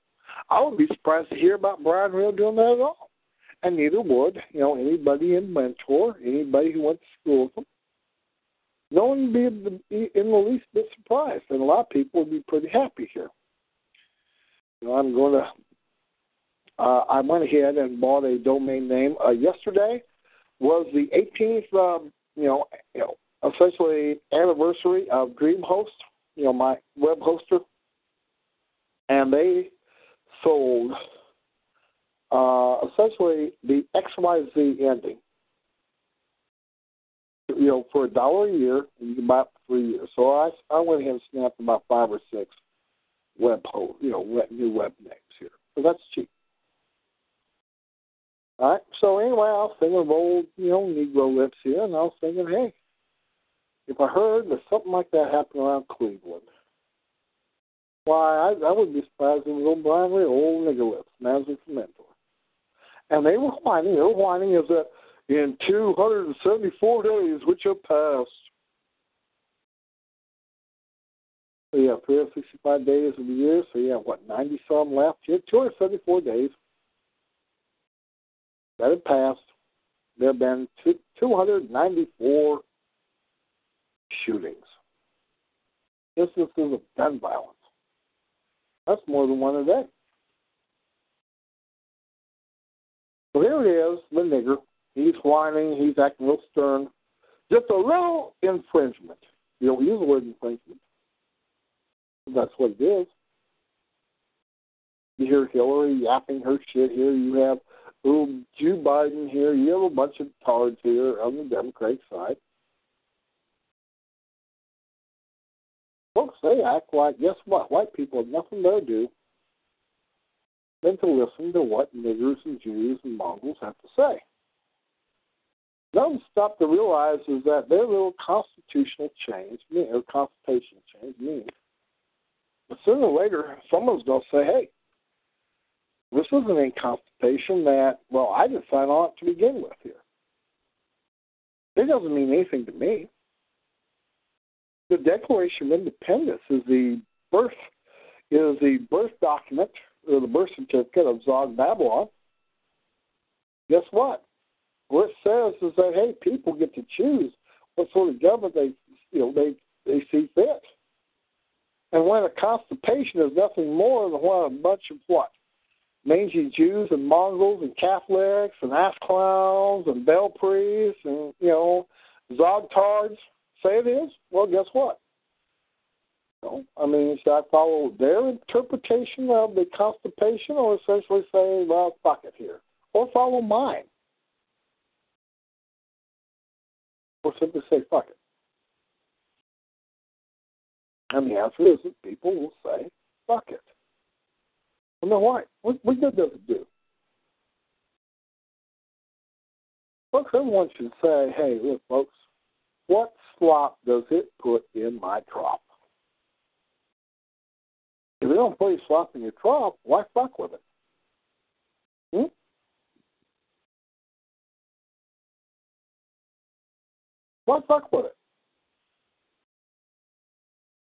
I wouldn't be surprised to hear about Brian Real doing that at all. And neither would, you know, anybody in Mentor, anybody who went to school with him. No one would be in the least bit surprised, and a lot of people would be pretty happy here. You know, I'm going to. Uh, I went ahead and bought a domain name uh, yesterday. Was the 18th, um, you know, you know, essentially anniversary of DreamHost, you know, my web hoster, and they sold uh, essentially the XYZ ending. You know, for a dollar a year, you can buy it for three years. So I, I went ahead and snapped about five or six web host, you know, web, new web names here. So that's cheap. All right. So anyway, I was thinking of old, you know, Negro lips here, and I was thinking, hey, if I heard that something like that happened around Cleveland, why, I, I would be surprised if it was old Brian Lee, old nigger lips, Nazareth Mentor. And they were whining. They were whining is that in 274 days, which have passed, so yeah, 365 days of the year, so yeah, what, 90 some left? Yeah, 274 days. That have passed. There have been 294 shootings, instances of gun violence. That's more than one a day. So here it is, the nigger. He's whining, he's acting real stern. Just a little infringement. You don't use the word infringement. That's what it is. You hear Hillary yapping her shit here. You have little Joe Biden here. You have a bunch of tards here on the Democratic side. Folks, they act like, guess what? White people have nothing better to do than to listen to what niggers and Jews and Mongols have to say. None stop to realize is that their little constitutional change, or constitutional change, means but sooner or later someone's going to say, hey, this isn't a constitution that, well, I didn't sign on to begin with here. It doesn't mean anything to me the Declaration of Independence is the birth is the birth document or the birth certificate of Zog Babylon. Guess what? What it says is that hey, people get to choose what sort of government they you know they they see fit. And when a constipation is nothing more than what a bunch of what mangy Jews and Mongols and Catholics and ass clowns and bell priests and you know Zogtards say it is, well, guess what? I mean, should I follow their interpretation of the constipation or essentially say, well, fuck it here? Or follow mine? Or simply say, fuck it? And the answer is that people will say, fuck it. Well, no, why? What, what good does it do? Folks, everyone should say, hey, look, folks, what slop does it put in my trough? If you don't put slop in your trough, why fuck with it? Hmm? Why fuck with it?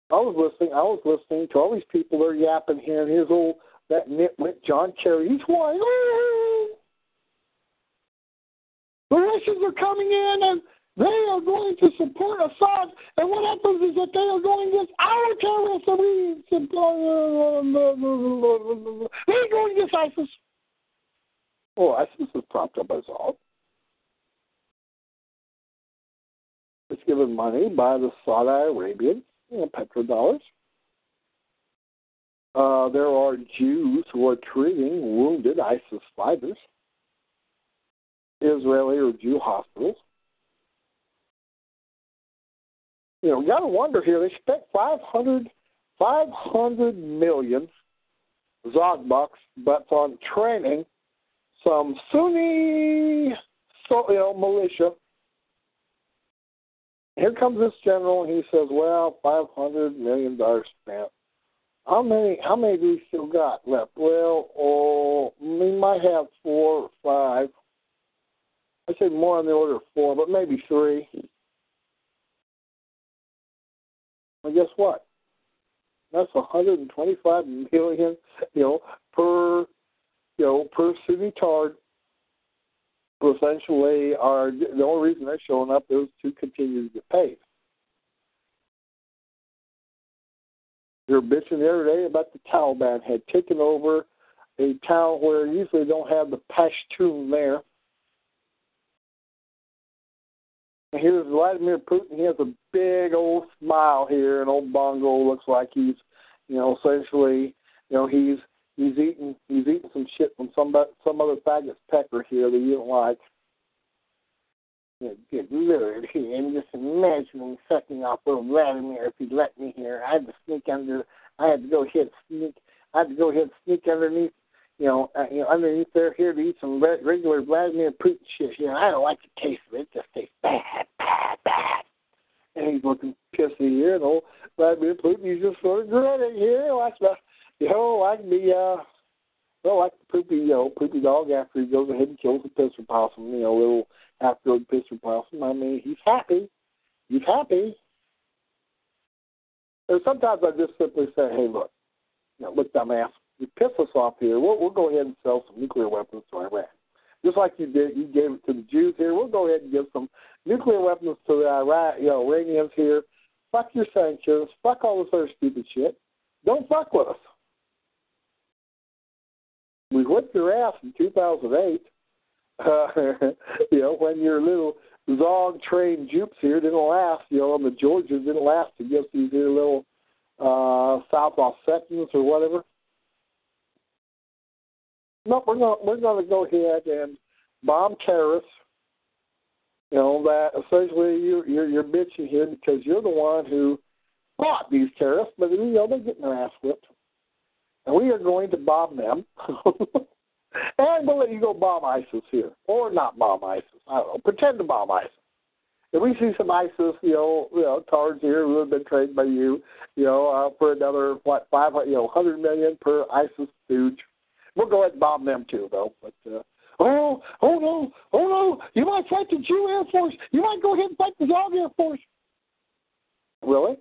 I was listening. I was listening to all these people. They're yapping here, and here's old that nitwit John Kerry. He's whining. The Russians are coming in, and they are going to support Assad, and what happens is that they are going against our terrorists, and we they're going against ISIS. Well, ISIS is propped up by Assad. It's given money by the Saudi Arabians know, petrodollars. Uh, there are Jews who are treating wounded ISIS fighters. Israeli or Jew hospitals. you know, you got to wonder here. They spent 500, 500 million Zog bucks, but on training some Sunni so, you know, militia. Here comes this general, and he says, "Well, five hundred million dollars spent. How many? How many do we still got left? Well, oh, we might have four or five. I say more on the order of four, but maybe three. Well, guess what? That's 125 million, you know, per, you know, per city tard. Essentially, are the only reason they're showing up is to continue to get paid. You're bitching the other day about the Taliban had taken over a town where usually they don't have the Pashtun there. And here's Vladimir Putin. He has a big old smile here, and old Bongo looks like he's, you know, essentially, you know, he's he's eating he's eating some shit from some some other faggot's pecker here that you don't like. Yeah, good lord, I'm just imagining sucking off little Vladimir if he'd let me here. I had to sneak under I had to go ahead sneak I had to go ahead sneak underneath you know, uh, you know, underneath there here to eat some regular Vladimir Putin shit. You know, I don't like the taste of it. It just tastes bad, bad, bad. And he's looking pissy here, and old Vladimir Putin, he's just sort of grinning here, like the, you know, like the, uh, well, like the poopy, you know, poopy dog after he goes ahead and kills the pisser possum, you know, little half-grown pisser possum. I mean, he's happy. He's happy. And sometimes I just simply say, hey, look, you know, look, dumbass, you piss us off here. We'll, we'll go ahead and sell some nuclear weapons to Iran. Just like you did, you gave it to the Jews here. We'll go ahead and give some nuclear weapons to the Iraq, you know, Iranians here. Fuck your sanctions. Fuck all this other stupid shit. Don't fuck with us. We whipped your ass in 2008. Uh, [laughs] you know, when your little Zog trained Jupes here didn't last, you know, and the Georgians didn't last against these here little uh, South Ossetians or whatever no, we're going we're going to go ahead and bomb terrorists. You know that essentially you're you're, you're bitching here because you're the one who fought these terrorists, but you know they're getting their ass whipped, and we are going to bomb them. [laughs] and we'll let you go bomb ISIS here, or not bomb ISIS. I don't know. Pretend to bomb ISIS. If we see some ISIS, you know, you know, cards here who have been trained by you, you know, uh, for another what five, you know, hundred million per ISIS stooge We'll go ahead and bomb them too, though. But uh, oh, oh no, oh no, you might fight the Jew Air Force. You might go ahead and fight the Dog Air Force. Really?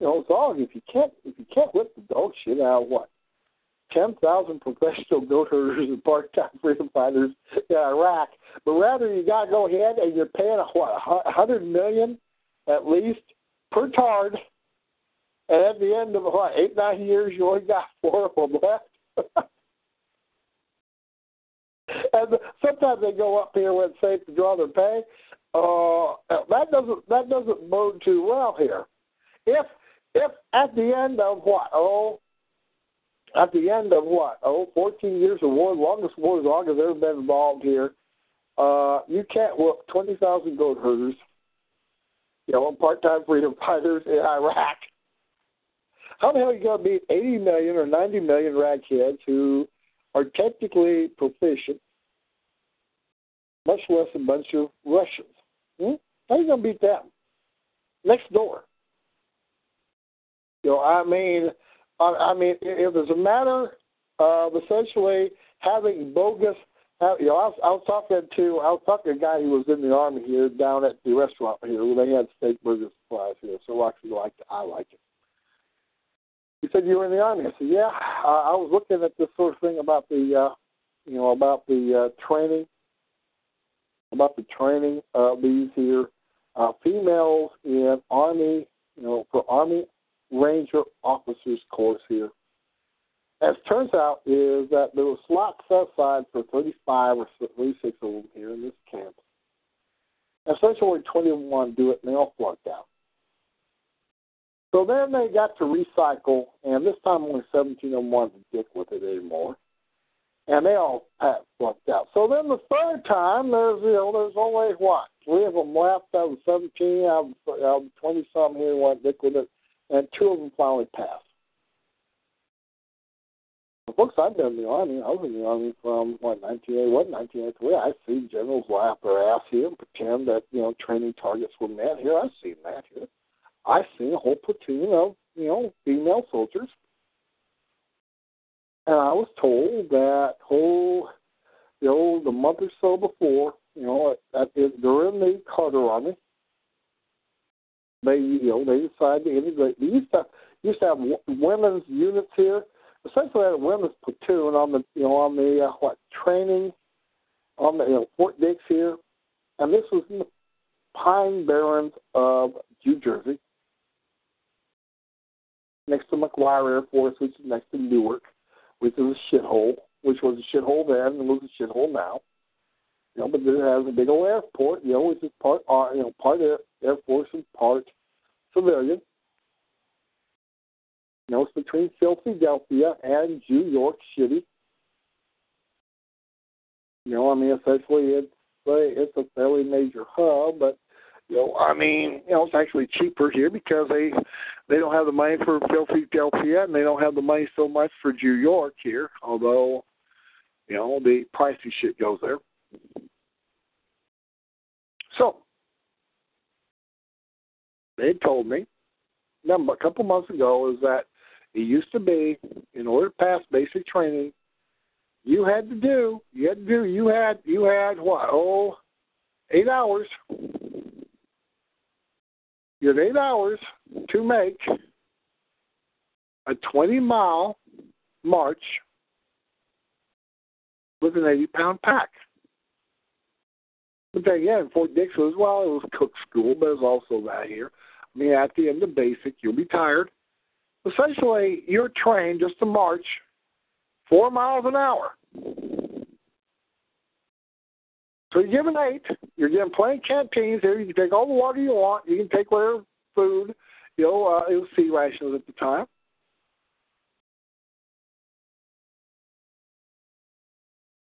You know, dog. If you can't, if you can't whip the dog shit out what ten thousand professional goat herders and part-time freedom fighters in Iraq, but rather you got to go ahead and you're paying a, what a hundred million at least per tard and at the end of what eight nine years, you only got [laughs] four of them left. [laughs] and sometimes they go up here when it's safe to draw their pay. Uh, that doesn't that doesn't bode too well here. If if at the end of what oh at the end of what oh 14 years of war, longest war as long as ever been involved here, uh, you can't whoop 20,000 goat herders, you know, part-time freedom [laughs] fighters in Iraq how the hell are you going to beat 80 million or 90 million ragheads who are technically proficient, much less a bunch of Russians? Hmm? How are you going to beat them? Next door. You know, I mean, I, I mean, if it's a matter of essentially having bogus you know, I was, I was talking to I was talking to a guy who was in the army here down at the restaurant here where they had steak burger supplies here, so I actually liked it. I like it. He said you were in the army. I said, yeah. Uh, I was looking at this sort of thing about the, uh, you know, about the uh, training, about the training of these here uh, females in army, you know, for army ranger officers course here. As turns out, is that there was slots set aside for 35 or 36 of them here in this camp. Essentially, 21 do it, and they all flunked out. So then they got to recycle, and this time only 17 of them wanted to dick with it anymore. And they all flunked out. So then the third time, there's you know there's only what three of them left out of 17 out of, out of 20 something here want to dick with it, and two of them finally passed. The books I've been in the army, I was in the army from what 1981, 1983. I've seen generals laugh their ass here and pretend that you know training targets were met here. I've seen that here. I've seen a whole platoon of, you know, female soldiers. And I was told that whole, you know, the month or so before, you know, that is, they're the Carter Army. They, you know, they decided to integrate. They used to used to have women's units here. Essentially, had a women's platoon on the, you know, on the uh, what training on the you know, Fort Dix here, and this was in the Pine Barrens of New Jersey, next to McGuire Air Force, which is next to Newark, which is a shithole, which was a shithole then and was a shithole now. You know, but it has a big old airport, you know, which is part, uh, you know, part Air, Air Force and part civilian. You know, it's between Philadelphia and New York City. You know, I mean, essentially, it's it's a fairly major hub, but you know, I mean, you know, it's actually cheaper here because they they don't have the money for Philadelphia and they don't have the money so much for New York here. Although, you know, the pricey shit goes there. So they told me a couple months ago is that it used to be in order to pass basic training, you had to do you had to do you had you had what oh eight hours. You had eight hours to make a twenty mile march with an eighty pound pack. But then again, Fort Dix was well, it was cook school, but it was also that here. I mean, at the end of basic, you'll be tired. Essentially, you're trained just to march four miles an hour. So you're given eight. You're given plenty of canteens here. You can take all the water you want. You can take whatever food. You know, uh, it was C rations at the time.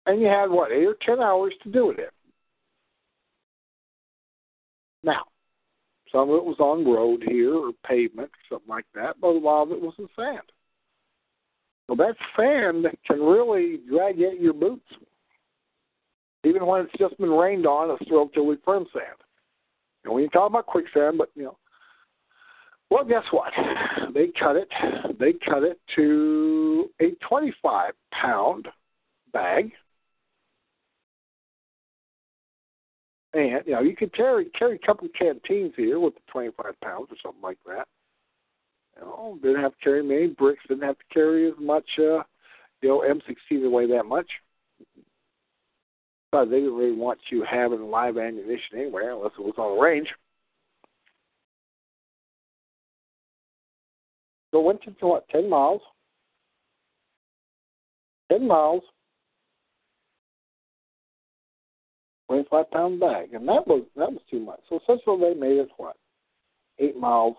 And you had what eight or ten hours to do it in. Now, some of it was on road here or pavement, something like that, but a lot of it was in sand. So that sand can really drag at your boots. Even when it's just been rained on, it's relatively firm sand. And we can talk about quicksand, but you know. Well, guess what? They cut it. They cut it to a 25 pound bag And you know, you could carry carry a couple of canteens here with the 25 pounds or something like that. You know, didn't have to carry many bricks. Didn't have to carry as much. Uh, you know, M16 away that much. But they didn't really want you having live ammunition anywhere unless it was on a range. So went to what? Ten miles. Ten miles 25 pound bag, and that was that was too much. So essentially, they made it what eight miles,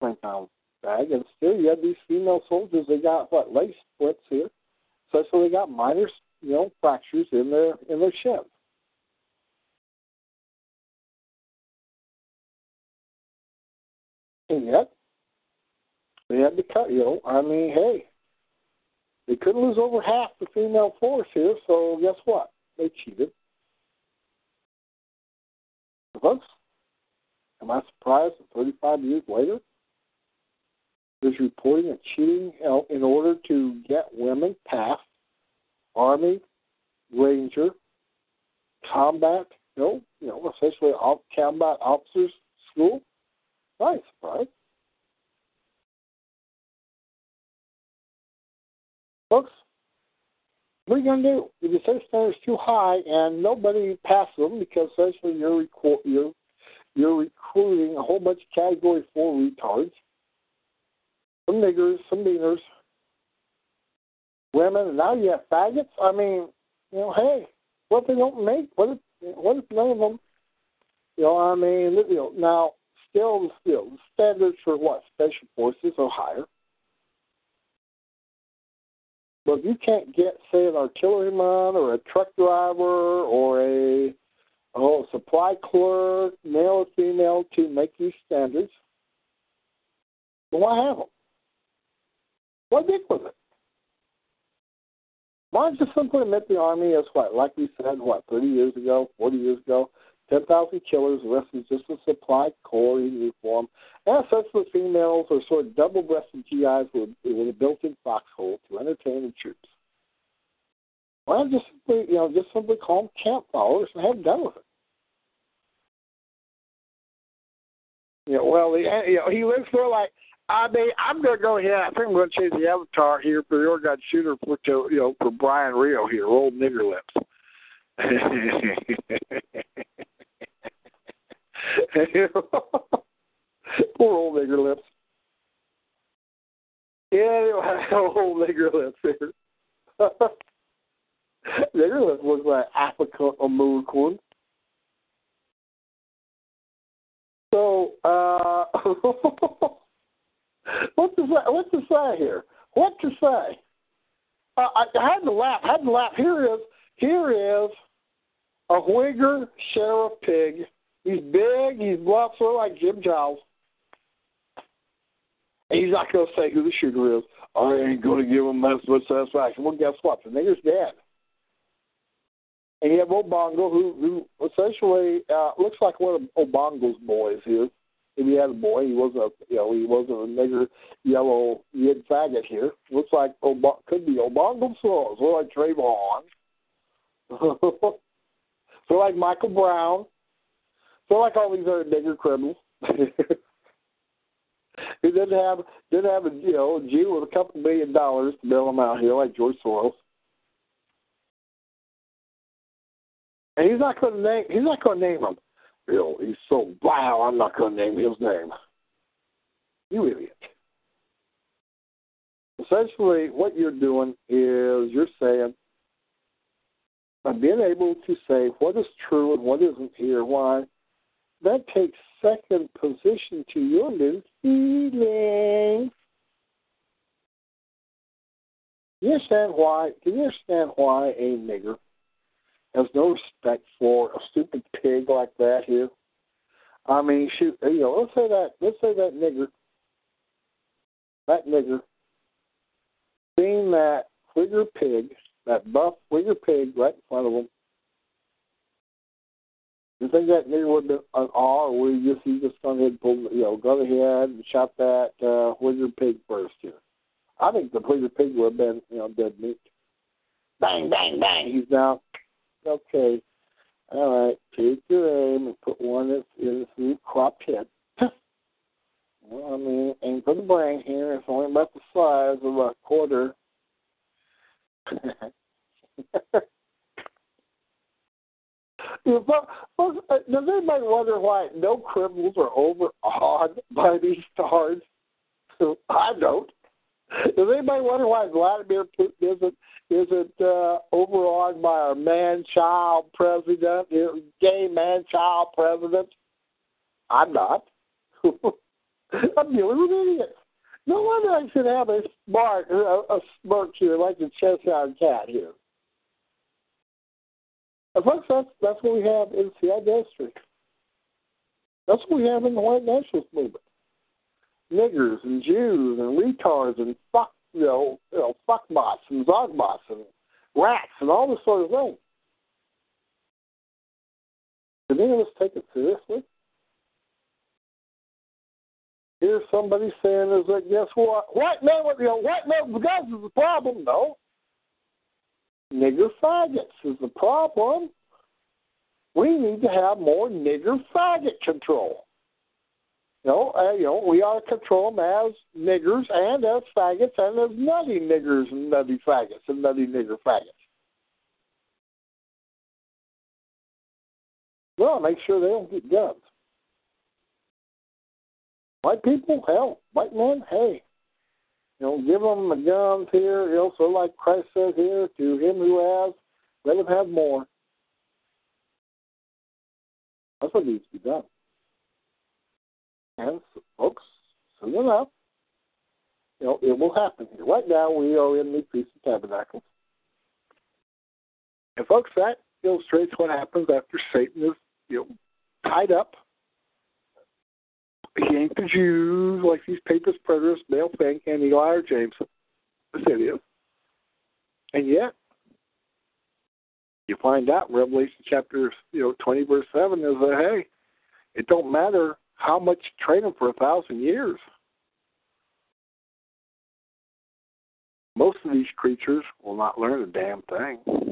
20 pound bag, and still you had these female soldiers. They got what lace splits here, so so they got minor you know fractures in their in their shins. And yet, they had to cut. You know, I mean, hey, they couldn't lose over half the female force here, so guess what? They cheated. Folks, am I surprised that 35 years later, there's reporting of cheating in order to get women past Army, Ranger, combat, you know, you know, essentially combat officers school? Nice, right? Folks, what are you going to do? If you say standard's too high and nobody passes them because essentially you're, recu- you're, you're recruiting a whole bunch of Category 4 retards, some niggers, some beaners, women, and now you have faggots? I mean, you know, hey, what if they don't make? What if, what if none of them, you know, I mean, you know, now, still, still, the standards for what? Special forces are higher. But if you can't get, say, an artilleryman or a truck driver or a oh, supply clerk, male or female, to make these standards, then why have them? What big was it? Why just simply admit the Army as what, like we said, what, 30 years ago, 40 years ago, 10,000 killers, the rest is just a supply corps uniform. As such, the females are sort of double breasted GIs with, with a built in foxhole to entertain the troops. Well, just simply, you know, just simply call them camp followers and have done with it. Know, well, the, uh, you know, he lives there like I mean, I'm gonna go ahead. I think I'm gonna change the avatar here for the Oregon shooter for to you know for Brian Rio here, old nigger lips. [laughs] [laughs] Poor old nigger lips. Yeah, [laughs] old nigger lips here. [laughs] nigger lips looks like Africa American. So, uh, what to say? What to say here? What to say? Uh, I, I had to laugh. I had to laugh. Here is here is a Whigger sheriff pig. He's big. He's sort of like Jim Giles. And he's not going to say who the shooter is. I ain't going to give him that much satisfaction. Well, guess what? The nigger's dead. And you have Obongo, who who essentially uh, looks like one of Obongo's boys here. If he had a boy, he wasn't a you know he wasn't a nigger yellow yid faggot here. Looks like Ob- could be Obongo Souls, or like Trayvon, [laughs] so like Michael Brown, like all these other nigger criminals. [laughs] Who didn't have didn't have a you know a Jew with a couple million dollars to bail him out here like George Soros. And he's not going to name. He's not going to name him. You know he's so wow. I'm not going to name his name. You idiot. Essentially, what you're doing is you're saying, by being able to say what is true and what isn't here, why that takes second position to your little feelings. Do you understand why? Do you understand why a nigger has no respect for a stupid pig like that here. I mean, shoot, you know, let's say that, let's say that nigger, that nigger, seeing that Whigger pig, that buff Whigger pig right in front of him, you think that nigger would an awe, or would he just he just gone ahead and pulled, you know, ahead and shot that uh, Whigger pig first here? I think the Whigger pig would have been, you know, dead meat. Bang, bang, bang. He's down okay, all right, take your aim and put one that's in the crop head. [clears throat] well, I mean, aim for the brain here. It's only about the size of a quarter. [laughs] Uh, does anybody wonder why no criminals are overawed by these stars? I don't. Does anybody wonder why Vladimir Putin isn't isn't uh, overawed by our man-child president, gay man-child president? I'm not. [laughs] I'm dealing with idiots. No wonder I should have a smart, a, a smirk here like a Cheshire cat here. And folks, that's that's what we have in CI district. That's what we have in the white nationalist movement niggers and Jews and retards and fuck you know, you know, fuckbots and zogbots and rats and all this sort of thing. Did any of us take it seriously? Here's somebody saying is that guess what? White with you know, white men with guns is the problem. No. Nigger faggots is the problem. We need to have more nigger faggot control. You know, uh, you know, we ought to control them as niggers and as faggots and as nutty niggers and nutty faggots and nutty nigger faggots. Well, make sure they don't get guns. White people, hell, white men, hey, you know, give them the guns here, know, like Christ says here, to him who has, let him have more. That's what needs to be done. And folks, soon enough, you know, it will happen. Right now, we are in the Feast of Tabernacles. And folks, that illustrates what happens after Satan is, you know, tied up. He ain't the Jews like these papist preterists, Fink and Eli James Basidius. And yet, you find out in Revelation chapter you know twenty verse seven is that hey, it don't matter how much you train them for a thousand years? Most of these creatures will not learn a damn thing.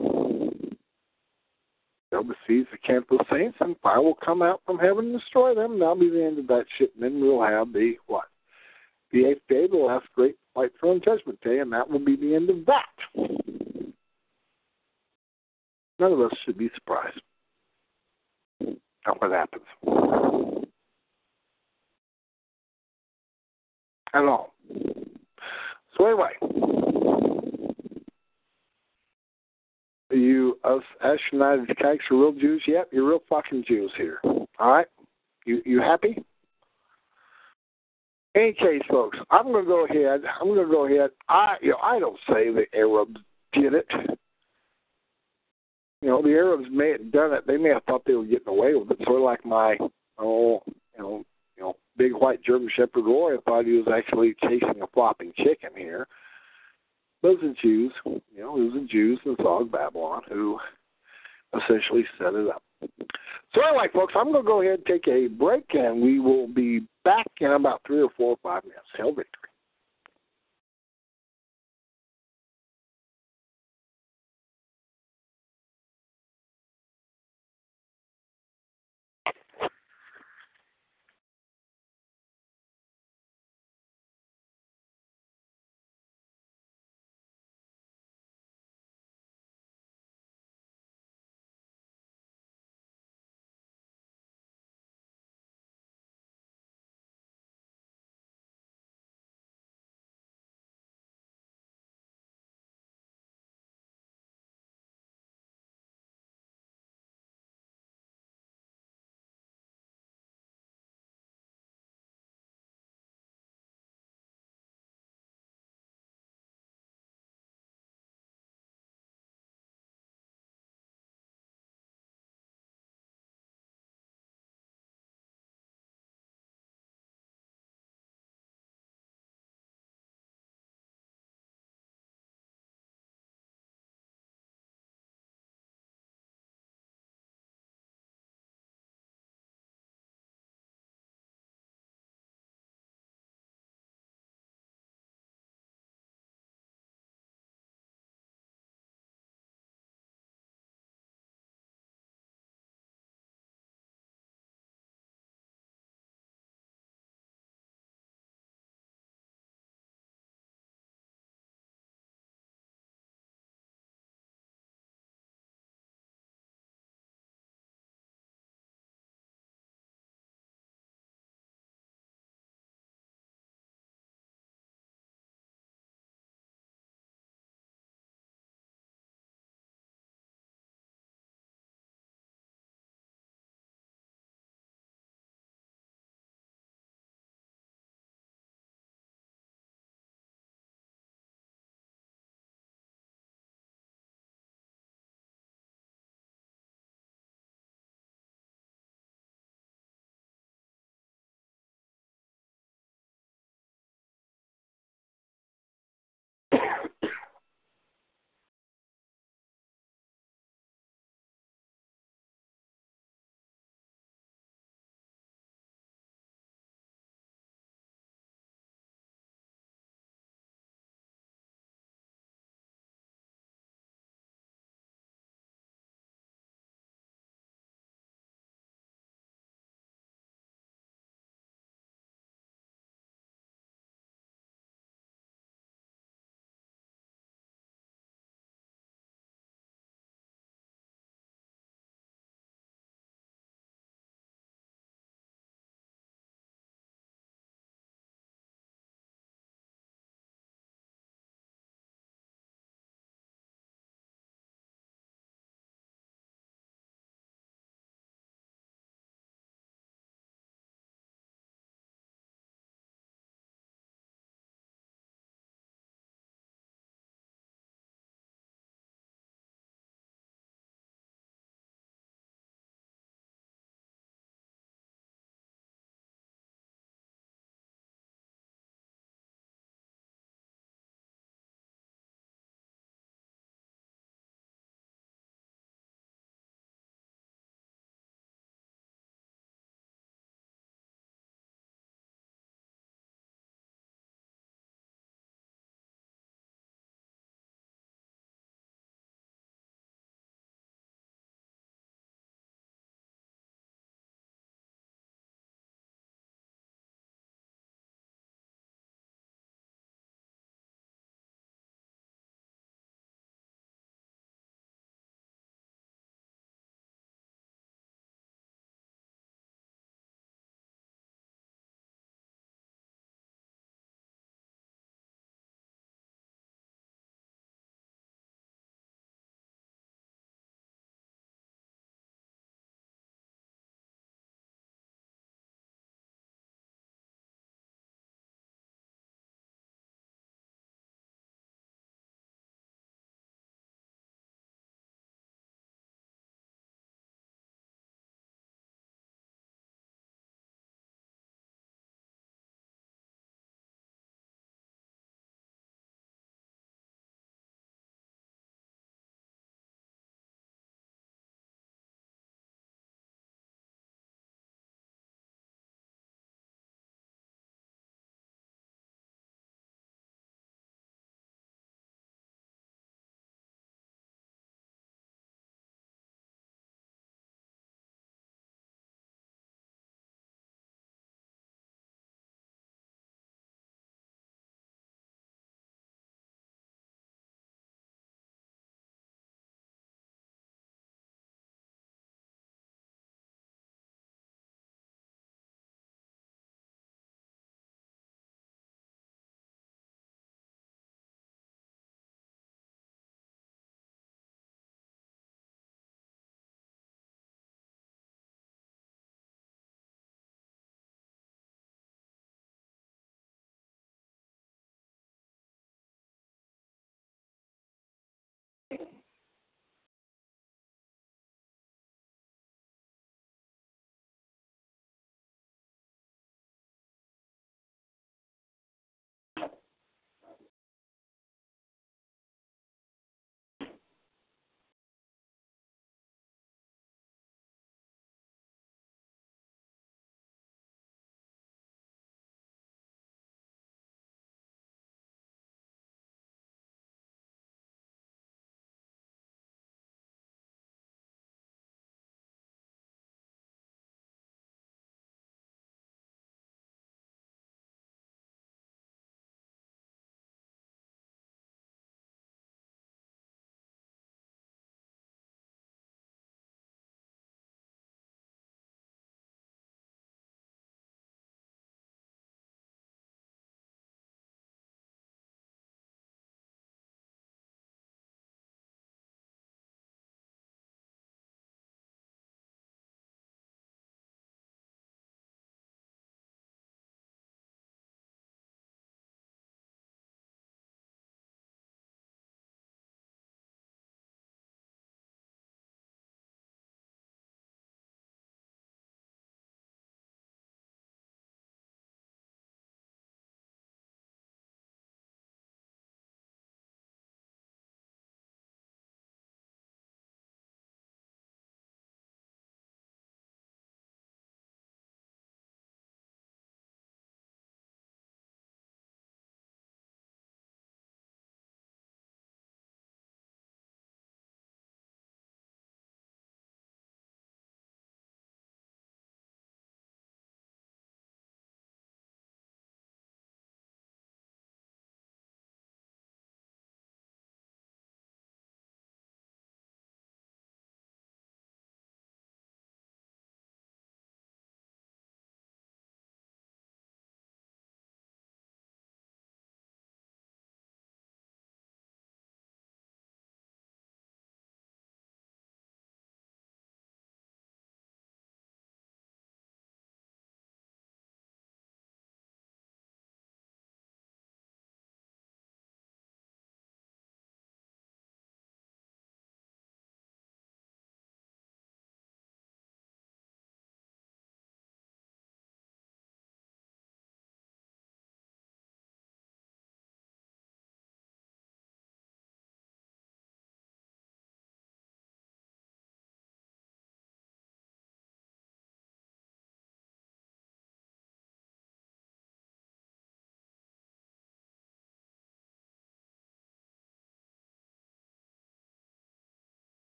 They'll besiege the camp of saints, and fire will come out from heaven and destroy them. And that'll be the end of that shit. And then we'll have the what? The eighth day, the last great white throne judgment day, and that will be the end of that. None of us should be surprised at what happens. At all. So anyway, you us Ashkenazis, Catholics are real Jews? Yep, you're real fucking Jews here. All right, you you happy? any case, folks, I'm going to go ahead. I'm going to go ahead. I, you know, I don't say the Arabs did it. You know, the Arabs may have done it. They may have thought they were getting away with it. Sort of like my, oh, you know, you know, big white German Shepherd Roy thought he was actually chasing a flopping chicken here. Those are Jews. You know, those are Jews in Zog Babylon who essentially set it up. So anyway, folks, I'm going to go ahead and take a break, and we will be back in about three or four or five minutes. Hell victory.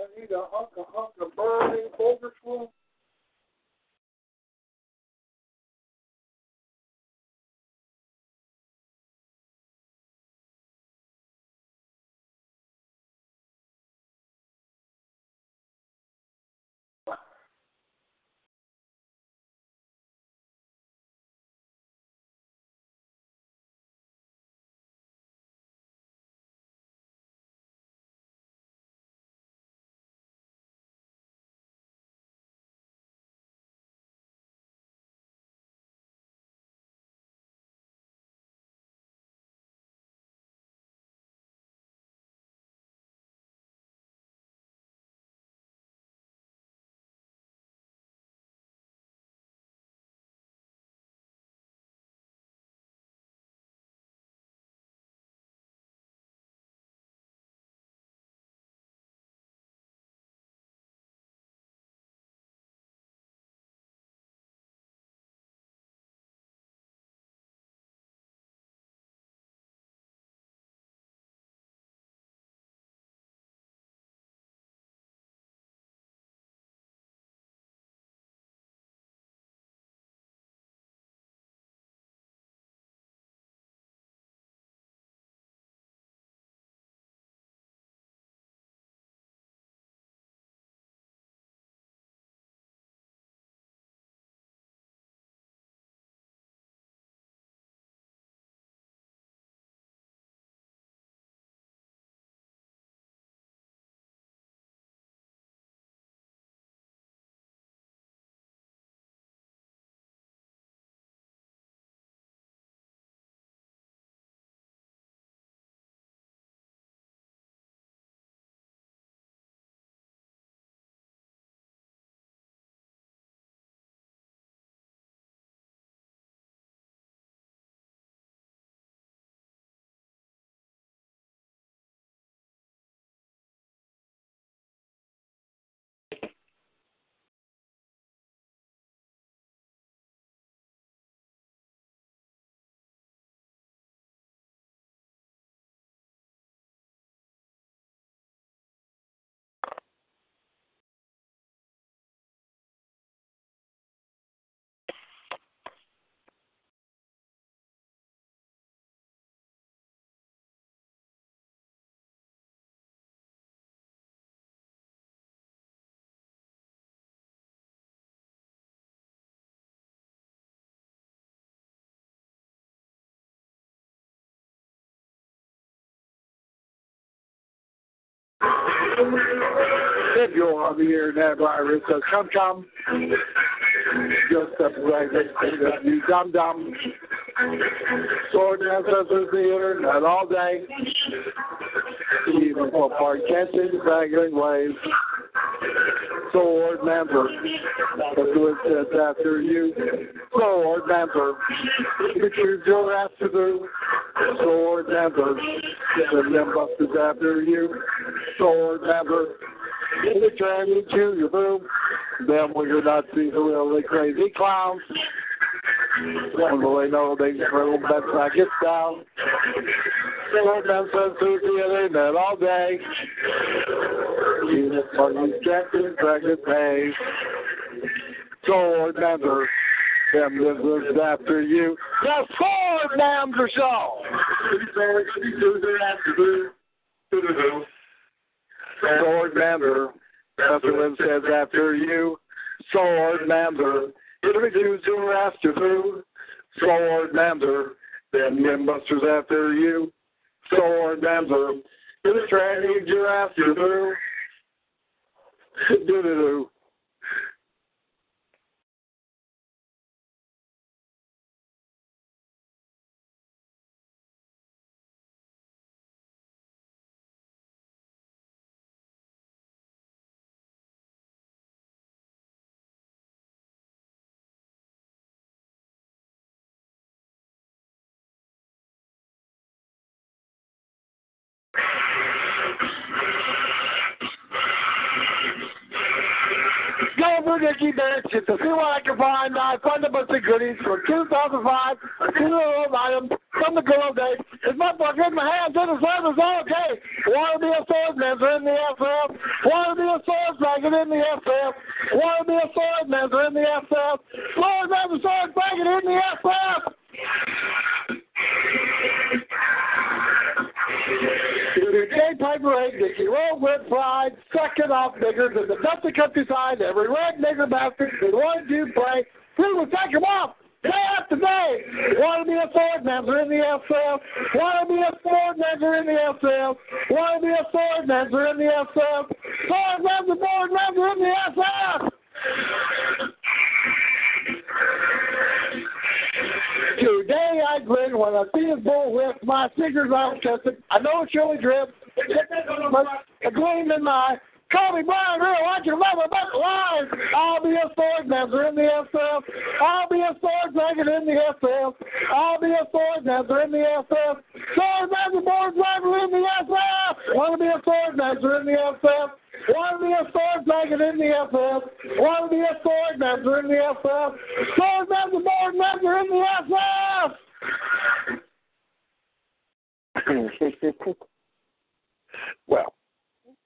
I need a hunk a hunk of burning over swoon. If you're on the internet virus, so uh, come, come. Just separate it, you dumb dumb. Sword ancestors the internet all day. Even for part catching dragging waves. Sword member. What it says after you. Sword member. You choose your afternoon. Sword member. The Nimbusters after you. Sword member. In the tranny to your boom. Then we are not see the really crazy clowns. When will they they throw best I get down? Man says to the internet all day. Jesus funny Jackson Dragon pays. Sword member. Them lives after you. The Sword Member Show! Sword member. Everyone says after you. Sword member. Introduce your after who? Sword member. Then Nimbusters after you. Sword member. Illustrating your after who? Do do do. Dickie Bitch to see what I can find. I find a bunch of goodies from 2005, two little items from the good old days. It's my book in my hands oh, in the service, all okay. Want to be a swordsman in the SF? Want to be a swordsman in the SF? Want to be a swordsman in the SF? Swordsman, swordsman in the SF! Piper ate Dickie rolled with pride, second off niggers in the dusty countryside. Every red nigger bastard who wanted to play, we would take him off day after day. Want to be a sword mender in the SF? Want to be a sword mender in the SF? Want to be a sword mender in the SF? Sword mender, sword mender in the SF! Today I grin when I see his bull whip, my fingers out tested. I know it's surely drip, but a gleam in my eye. Call me Brian Real, I can remember about live. I'll be a sword mender in the SF. I'll be a sword mender in the SF. I'll be a sword mender in the SF. Sword mender, board driver in the SF. Want to be a sword mender in the SF. Want to be a sword mender in the FF. Want to be a sword mender in the FF. Sword mender, board member in the FF. [laughs] [laughs] well,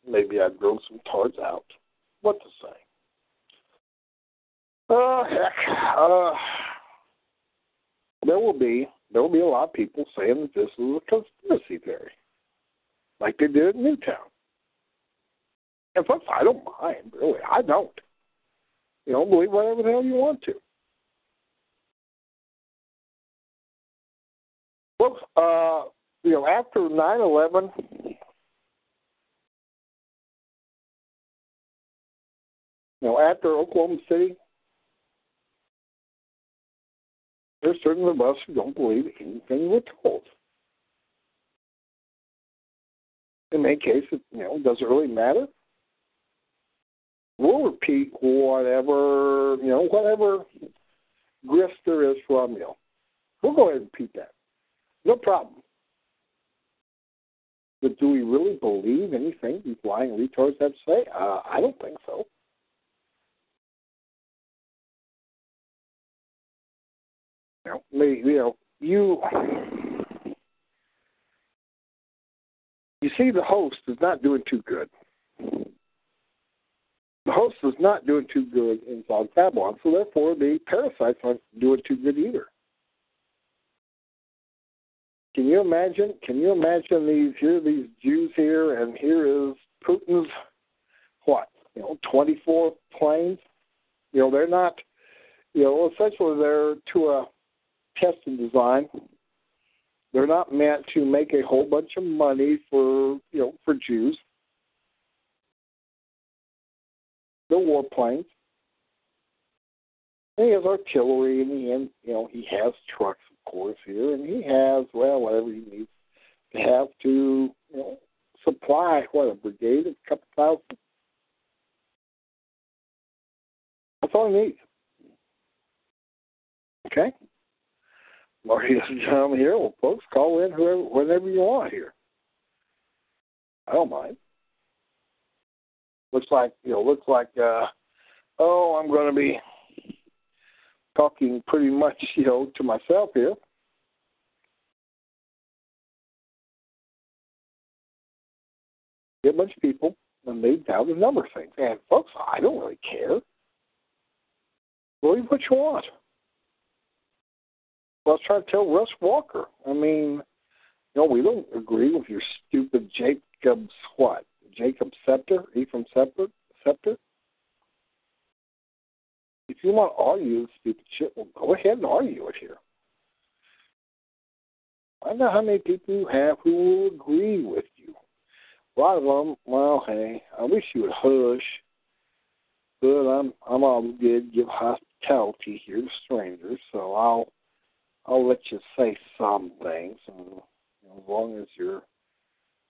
maybe I'd grow some cards out. What to say? Oh heck. Uh, there will be there will be a lot of people saying that this is a conspiracy theory, like they did in Newtown. And folks, I don't mind, really. I don't. You don't believe whatever the hell you want to. Folks, uh, you know, after nine eleven, you know, after Oklahoma City, there's certain of us who don't believe anything we're told. In many cases, you know, does it really matter? We'll repeat whatever, you know, whatever grist there is from you. We'll go ahead and repeat that. No problem. But do we really believe anything these lying retards have to say? Uh, I don't think so. You know, you know, you you see, the host is not doing too good. The host is not doing too good inside Babylon, so therefore the parasites aren't doing too good either. Can you imagine? Can you imagine these here, these Jews here, and here is Putin's what? You know, twenty-four planes. You know, they're not. You know, essentially they're to a test and design. They're not meant to make a whole bunch of money for you know for Jews. They're warplanes. He has artillery, and he and you know he has trucks, of course, here, and he has well whatever he needs to have to you know supply what a brigade of a couple thousand. That's all he needs. Okay. Ladies and gentlemen, here, well, folks, call in whoever, whenever you want here. I don't mind. Looks like you know, looks like uh, oh, I'm going to be talking pretty much you know to myself here. Get a bunch of people and they doubt a number things. And folks, I don't really care. Believe what you want. Well, I was trying to tell Russ Walker. I mean, know, we don't agree with your stupid Jacob's what? Jacob Scepter? Ephraim Scepter? Scepter? If you want to argue stupid shit, well, go ahead and argue it here. I know how many people you have who will agree with you. A lot of them, well, hey, I wish you would hush, but I'm I'm obligated to give hospitality here to strangers, so I'll I'll let you say some things, and you know, as long as you're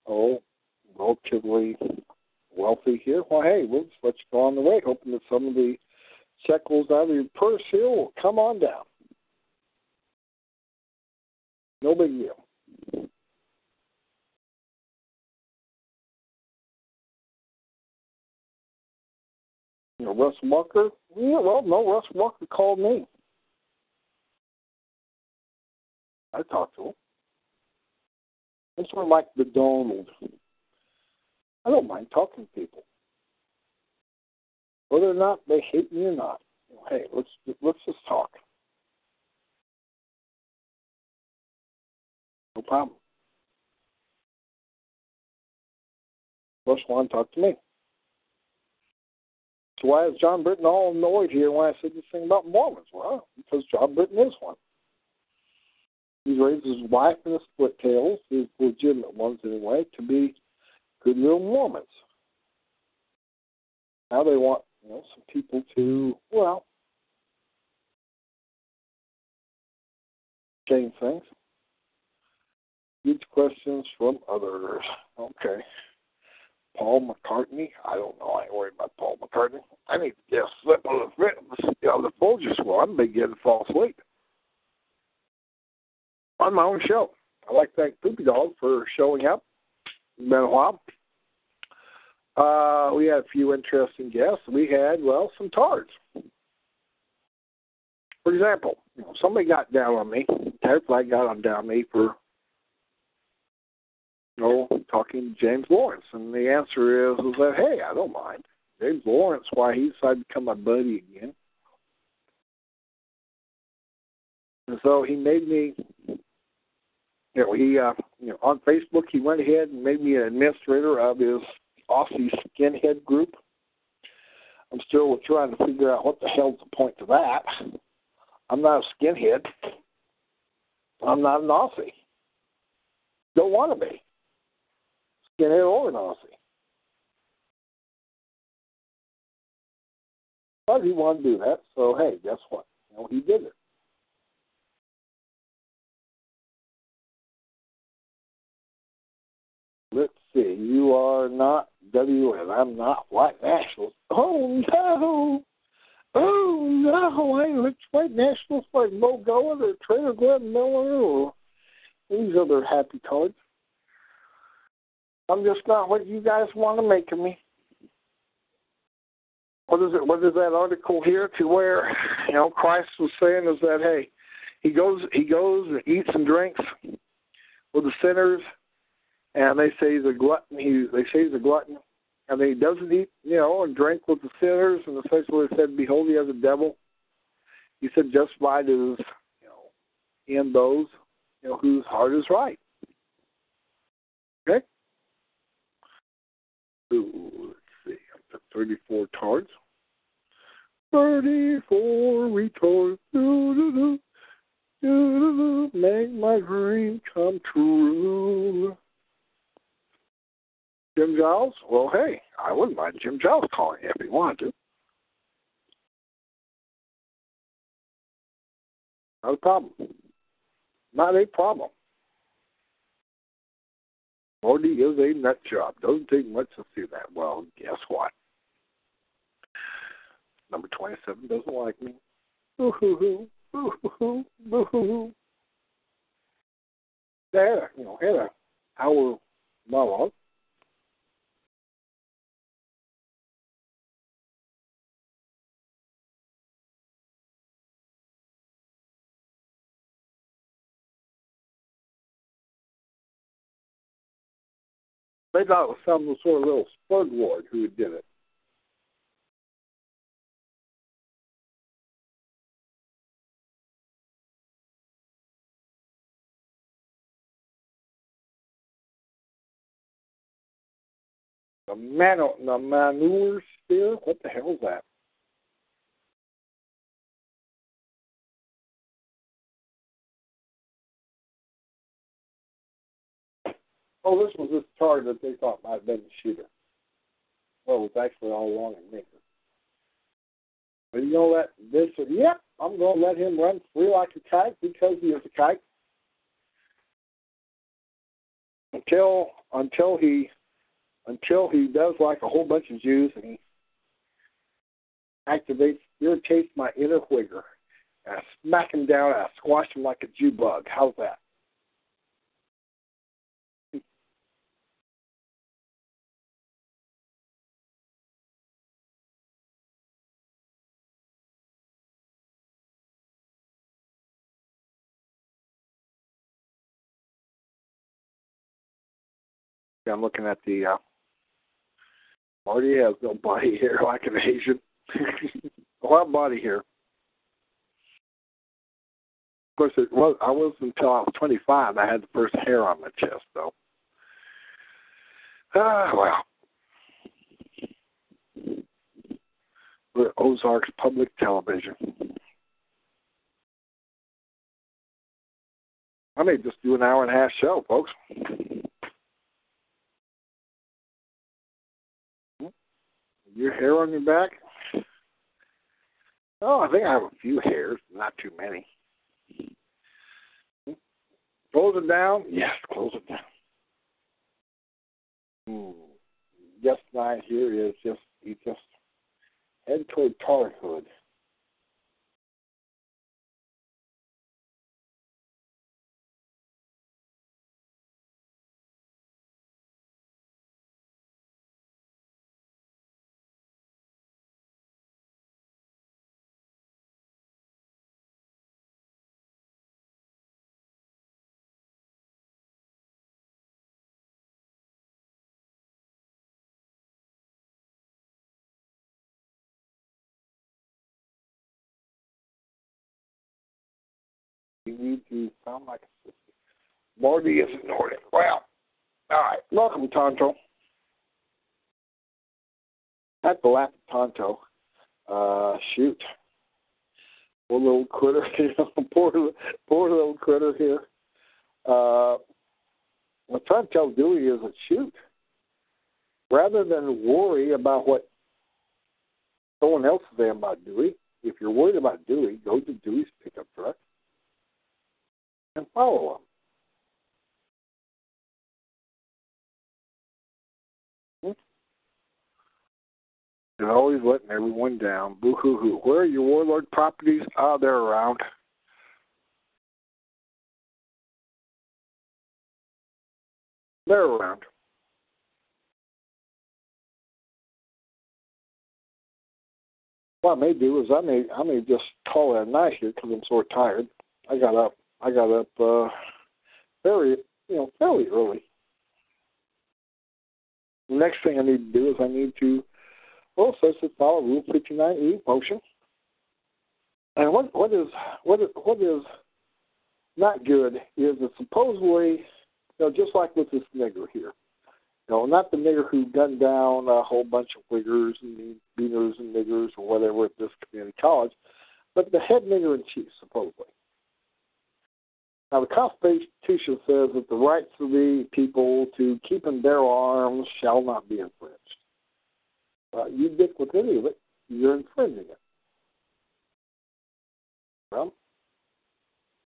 oh relatively wealthy here, well, hey, we'll just let you go on the way, hoping that some of the shekels out of your purse here will come on down. No big deal. You know, Russ Walker. Yeah, well, no, Russ Walker called me. I talked to him. It's sort of like the Donald. I don't mind talking to people, whether or not they hate me or not. Hey, let's let's just talk. No problem. Russ want to talk to me. So why is John Britton all annoyed here when I said this thing about Mormons? Well, because John Britton is one. He's raised his wife and the split tails, his legitimate ones anyway, to be good little Mormons. Now they want, you know, some people to, well, change things. Huge questions from others. Okay. Paul McCartney. I don't know. I ain't worried about Paul McCartney. I need to just slip on the the Folgers one. I'm beginning to fall asleep on my own show. I'd like to thank Poopy Dog for showing up. It's been a while. Uh, we had a few interesting guests. We had, well, some tards. For example, you know, somebody got down on me. Flag got on down on me for you know, talking to James Lawrence. And the answer is, is that, hey, I don't mind. James Lawrence, why he decided to become my buddy again. And so he made me, you know, he, uh, you know, on Facebook, he went ahead and made me an administrator of his Aussie skinhead group. I'm still trying to figure out what the hell's the point to that. I'm not a skinhead. I'm not an Aussie. Don't want to be skinhead or an Aussie. But he wanted to do that, so hey, guess what? You know, he did it. Let's see. You are not W, and I'm not white nationalist. Oh no! Oh no! I ain't white nationalists like Mo Gowan or Trader Glenn Miller or these other happy cards. I'm just not what you guys want to make of me. What is it? What is that article here to where you know Christ was saying is that hey, he goes he goes and eats and drinks with the sinners, and they say he's a glutton. He they say he's a glutton, and he doesn't eat you know and drink with the sinners. And the place said, "Behold, he has a devil." He said, "Justified is you know in those you know whose heart is right." Okay. Ooh, let's see. I've 34 cards. 34 retards. Do, do, do, Make my dream come true. Jim Giles? Well, hey, I wouldn't mind Jim Giles calling if he wanted to. Not a problem. Not a problem. Morty is a nut job. Doesn't take much to see that. Well, guess what? Number 27 doesn't like me. Boo hoo hoo. Boo hoo hoo. Boo hoo hoo. There, you know, had a hour monologue. They thought it was some sort of little spud ward who did it. The man, the manure spear. What the hell is that? Oh, this was this card that they thought might have been the shooter. Well, it was actually all along in Maker. But you know that this said, yep, I'm going to let him run free like a kite because he is a kite. Until until he until he does like a whole bunch of Jews and he activates irritates my inner whigger. And I smack him down and I squash him like a Jew bug. How's that? I'm looking at the. Uh, Marty has no body hair like an Asian. [laughs] a lot of body hair. Of course, it was. I was until I was 25. I had the first hair on my chest, though. Ah, well. We're Ozarks Public Television. I may just do an hour and a half show, folks. Your hair on your back? Oh, I think I have a few hairs, not too many. Close it down? Yes, close it down. Hmm. Yes, nine here is just you just head toward Tarhood. Sound like a sister. Marty is ignored it. Well, all right. Welcome, Tonto. To laugh at Tonto. Uh, shoot. Poor little critter. [laughs] poor, poor little critter here. Uh, what I'm trying to tell Dewey is that shoot. Rather than worry about what someone else is saying about Dewey, if you're worried about Dewey, go to Dewey's pickup truck and follow them. And always letting everyone down. Boo hoo hoo. Where are your warlord properties? Ah, they're around. They're around. What I may do is I may I may just call it a night here because I'm so tired. I got up I got up uh, very, you know, fairly early. The next thing I need to do is I need to, says to follow Rule 59E motion. And what what is what is what is not good is that supposedly, you know, just like with this nigger here, you know, not the nigger who gunned down a whole bunch of wiggers and beaners and niggers or whatever at this community college, but the head nigger in chief, supposedly. Now, the Constitution says that the rights of the people to keep and bear arms shall not be infringed. Uh, you dick with any of it, you're infringing it. Well,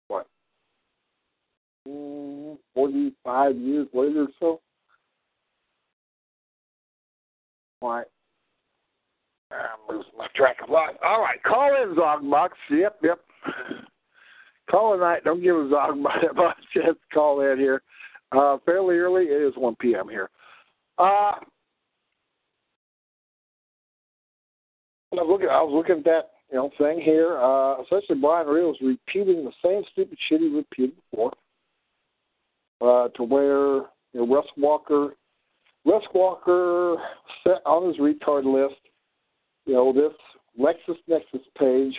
what? Mm, 45 years later or so? Why? I'm losing my track of thought. All right, call in, Zogbox. Yep, yep. Call tonight. Don't give a [laughs] chance Just call in here. Uh, fairly early. It is 1 p.m. here. Uh, I was looking. I was looking at that you know thing here. Uh, essentially, Brian Reels repeating the same stupid shit he repeated before. Uh, to where you know, Russ Walker, Russ Walker set on his retard list. You know this LexisNexis page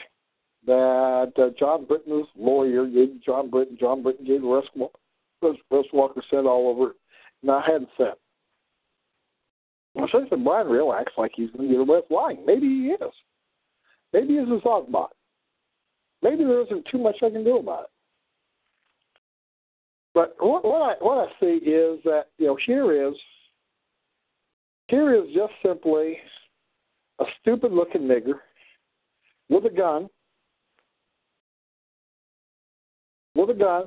that uh, John Britton's lawyer John Britton. John Britton gave Russ, Russ, Russ Walker sent all over, and I hadn't sent. Well, since Brian Real acts like he's going to get away with lying. Maybe he is. Maybe he's a Zogbot. Maybe there isn't too much I can do about it. But what, what I what I see is that you know here is here is just simply a stupid looking nigger with a gun with a gun.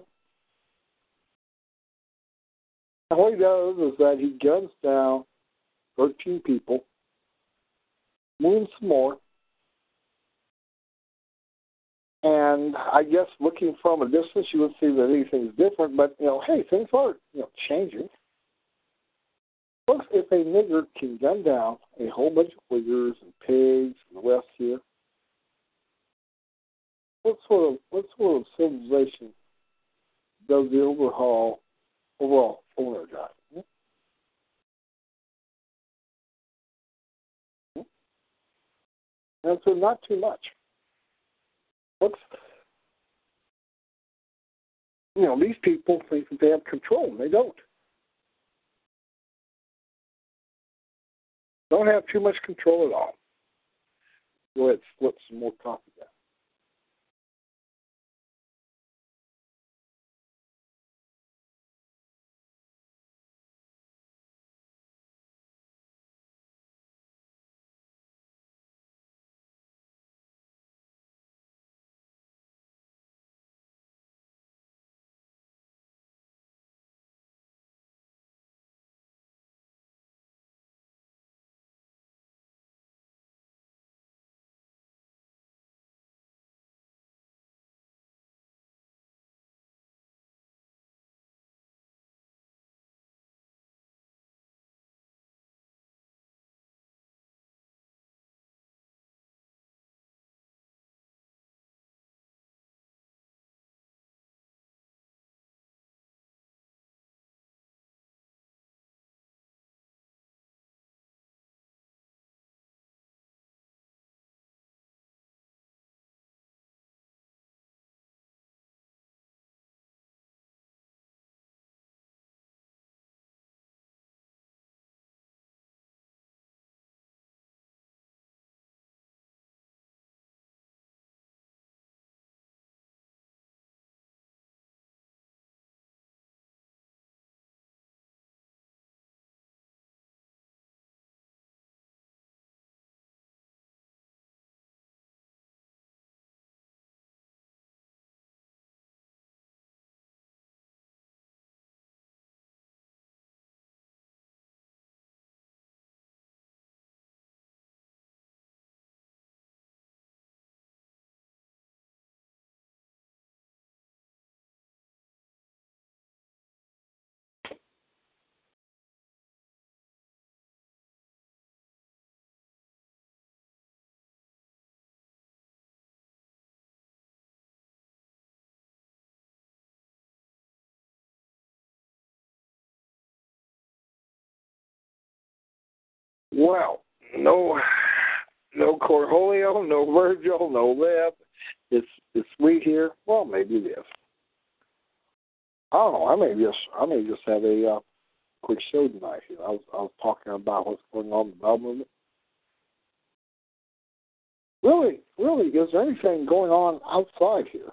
And what he does is that he guns down 13 people, wounds some more, and I guess looking from a distance, you would see that anything's different. But you know, hey, things are you know changing. Folks, if a nigger can gun down a whole bunch of wiggers and pigs and the rest here, what sort of what sort of civilization does the overhaul overall owner got? And so not too much. What's you know, these people think that they have control and they don't. Don't have too much control at all. Go ahead, flip some more coffee, down. Well, no, no Cornholio, no Virgil, no Lib. It's it's we here. Well, maybe it is. I don't know. I may just I may just have a uh, quick show tonight. Here. I was I was talking about what's going on in the Bell. Really, really, is there anything going on outside here?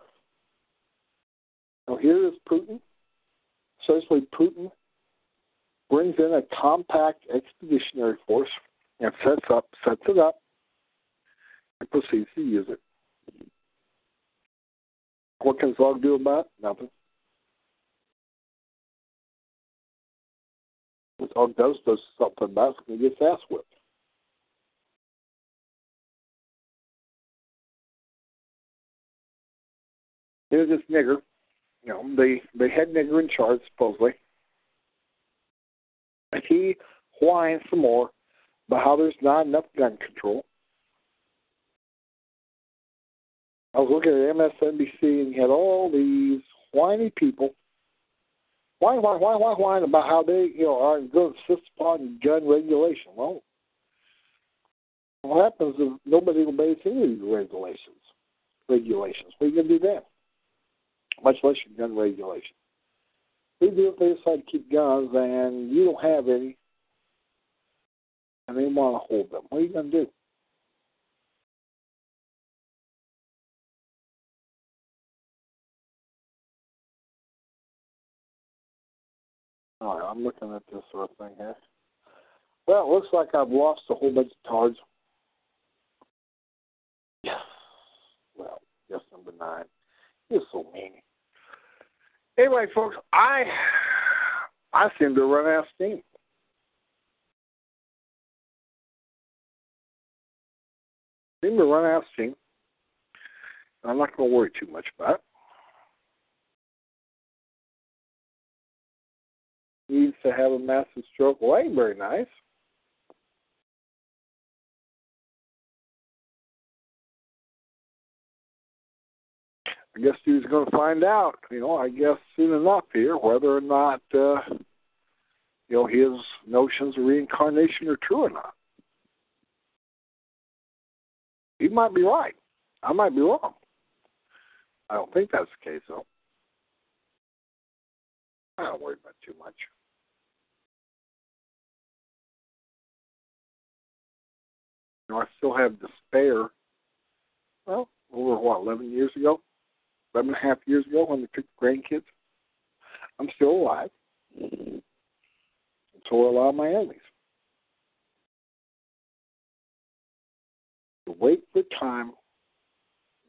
Now here is Putin. Essentially, Putin brings in a compact expeditionary force and sets up sets it up and proceeds to use it. What can Zog do about it? Nothing. What Zog does does something about it he gets ass whipped. Here's this nigger, you know, the the head nigger in charge supposedly he whines some more about how there's not enough gun control. I was looking at MSNBC and you had all these whiny people whine, whine, whine, whine, whine about how they, you know, are going to insist upon gun regulation. Well, what happens if nobody obeys any of these regulations? Regulations. What are you going to do then? Much less your gun regulation. They do if they decide to keep guns and you don't have any and they want to hold them. What are you going to do? All right, I'm looking at this sort of thing here. Well, it looks like I've lost a whole bunch of cards. Yes. Well, yes, number nine. You're so mean. Anyway, folks, I I seem to run out of steam. Seem to run out of steam. I'm not going to worry too much about it. Needs to have a massive stroke. Well, ain't very nice. I guess he's going to find out, you know, I guess soon enough here, whether or not, uh, you know, his notions of reincarnation are true or not. he might be right. I might be wrong. I don't think that's the case, though. I don't worry about too much. You know, I still have despair. Well, over what, 11 years ago? 11 and a half years ago when they took the grandkids? I'm still alive. So are a lot of my enemies. To wait for time.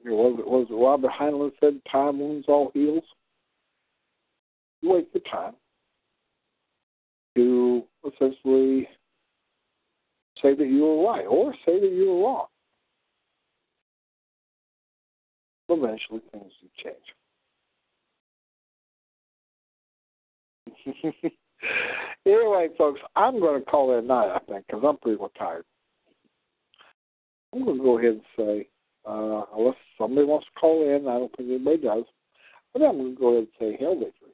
You know, was was Robert Heinlein said time wounds all heals? You wait for time to essentially say that you were right or say that you were wrong. Eventually things do change. [laughs] anyway, folks, I'm going to call it a night, I think, because I'm pretty well tired. I'm going to go ahead and say, uh, unless somebody wants to call in, I don't think anybody does, but I'm going to go ahead and say hail victory.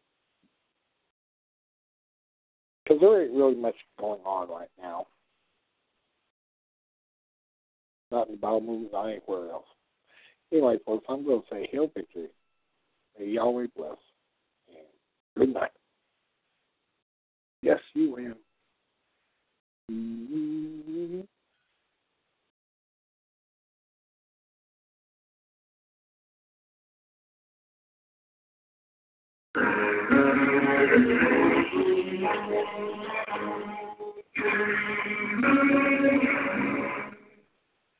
Because there ain't really much going on right now. Not in the Bible movies, not anywhere else. Anyway, folks, I'm going to say hail victory. May Yahweh bless. And good night. Yes, you am. Mm-hmm.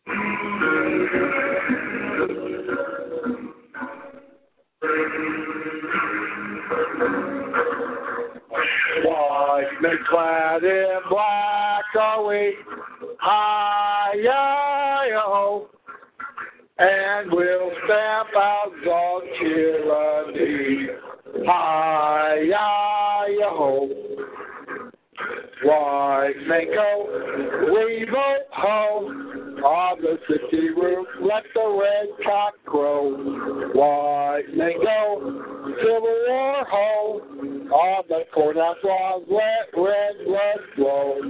White men clad in black are we, hi-yo, oh. and we'll stamp out Zog tyranny, hi-yo. Oh. White men go, we vote home, on the city roof, let the red cock crow. White men go, Civil War home, on the courthouse walls, let red blood flow.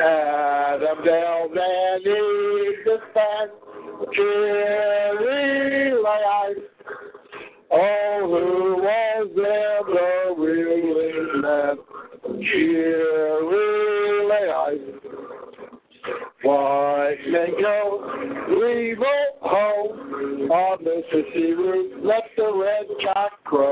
Adam Dale Van the stand, let the red cock crow.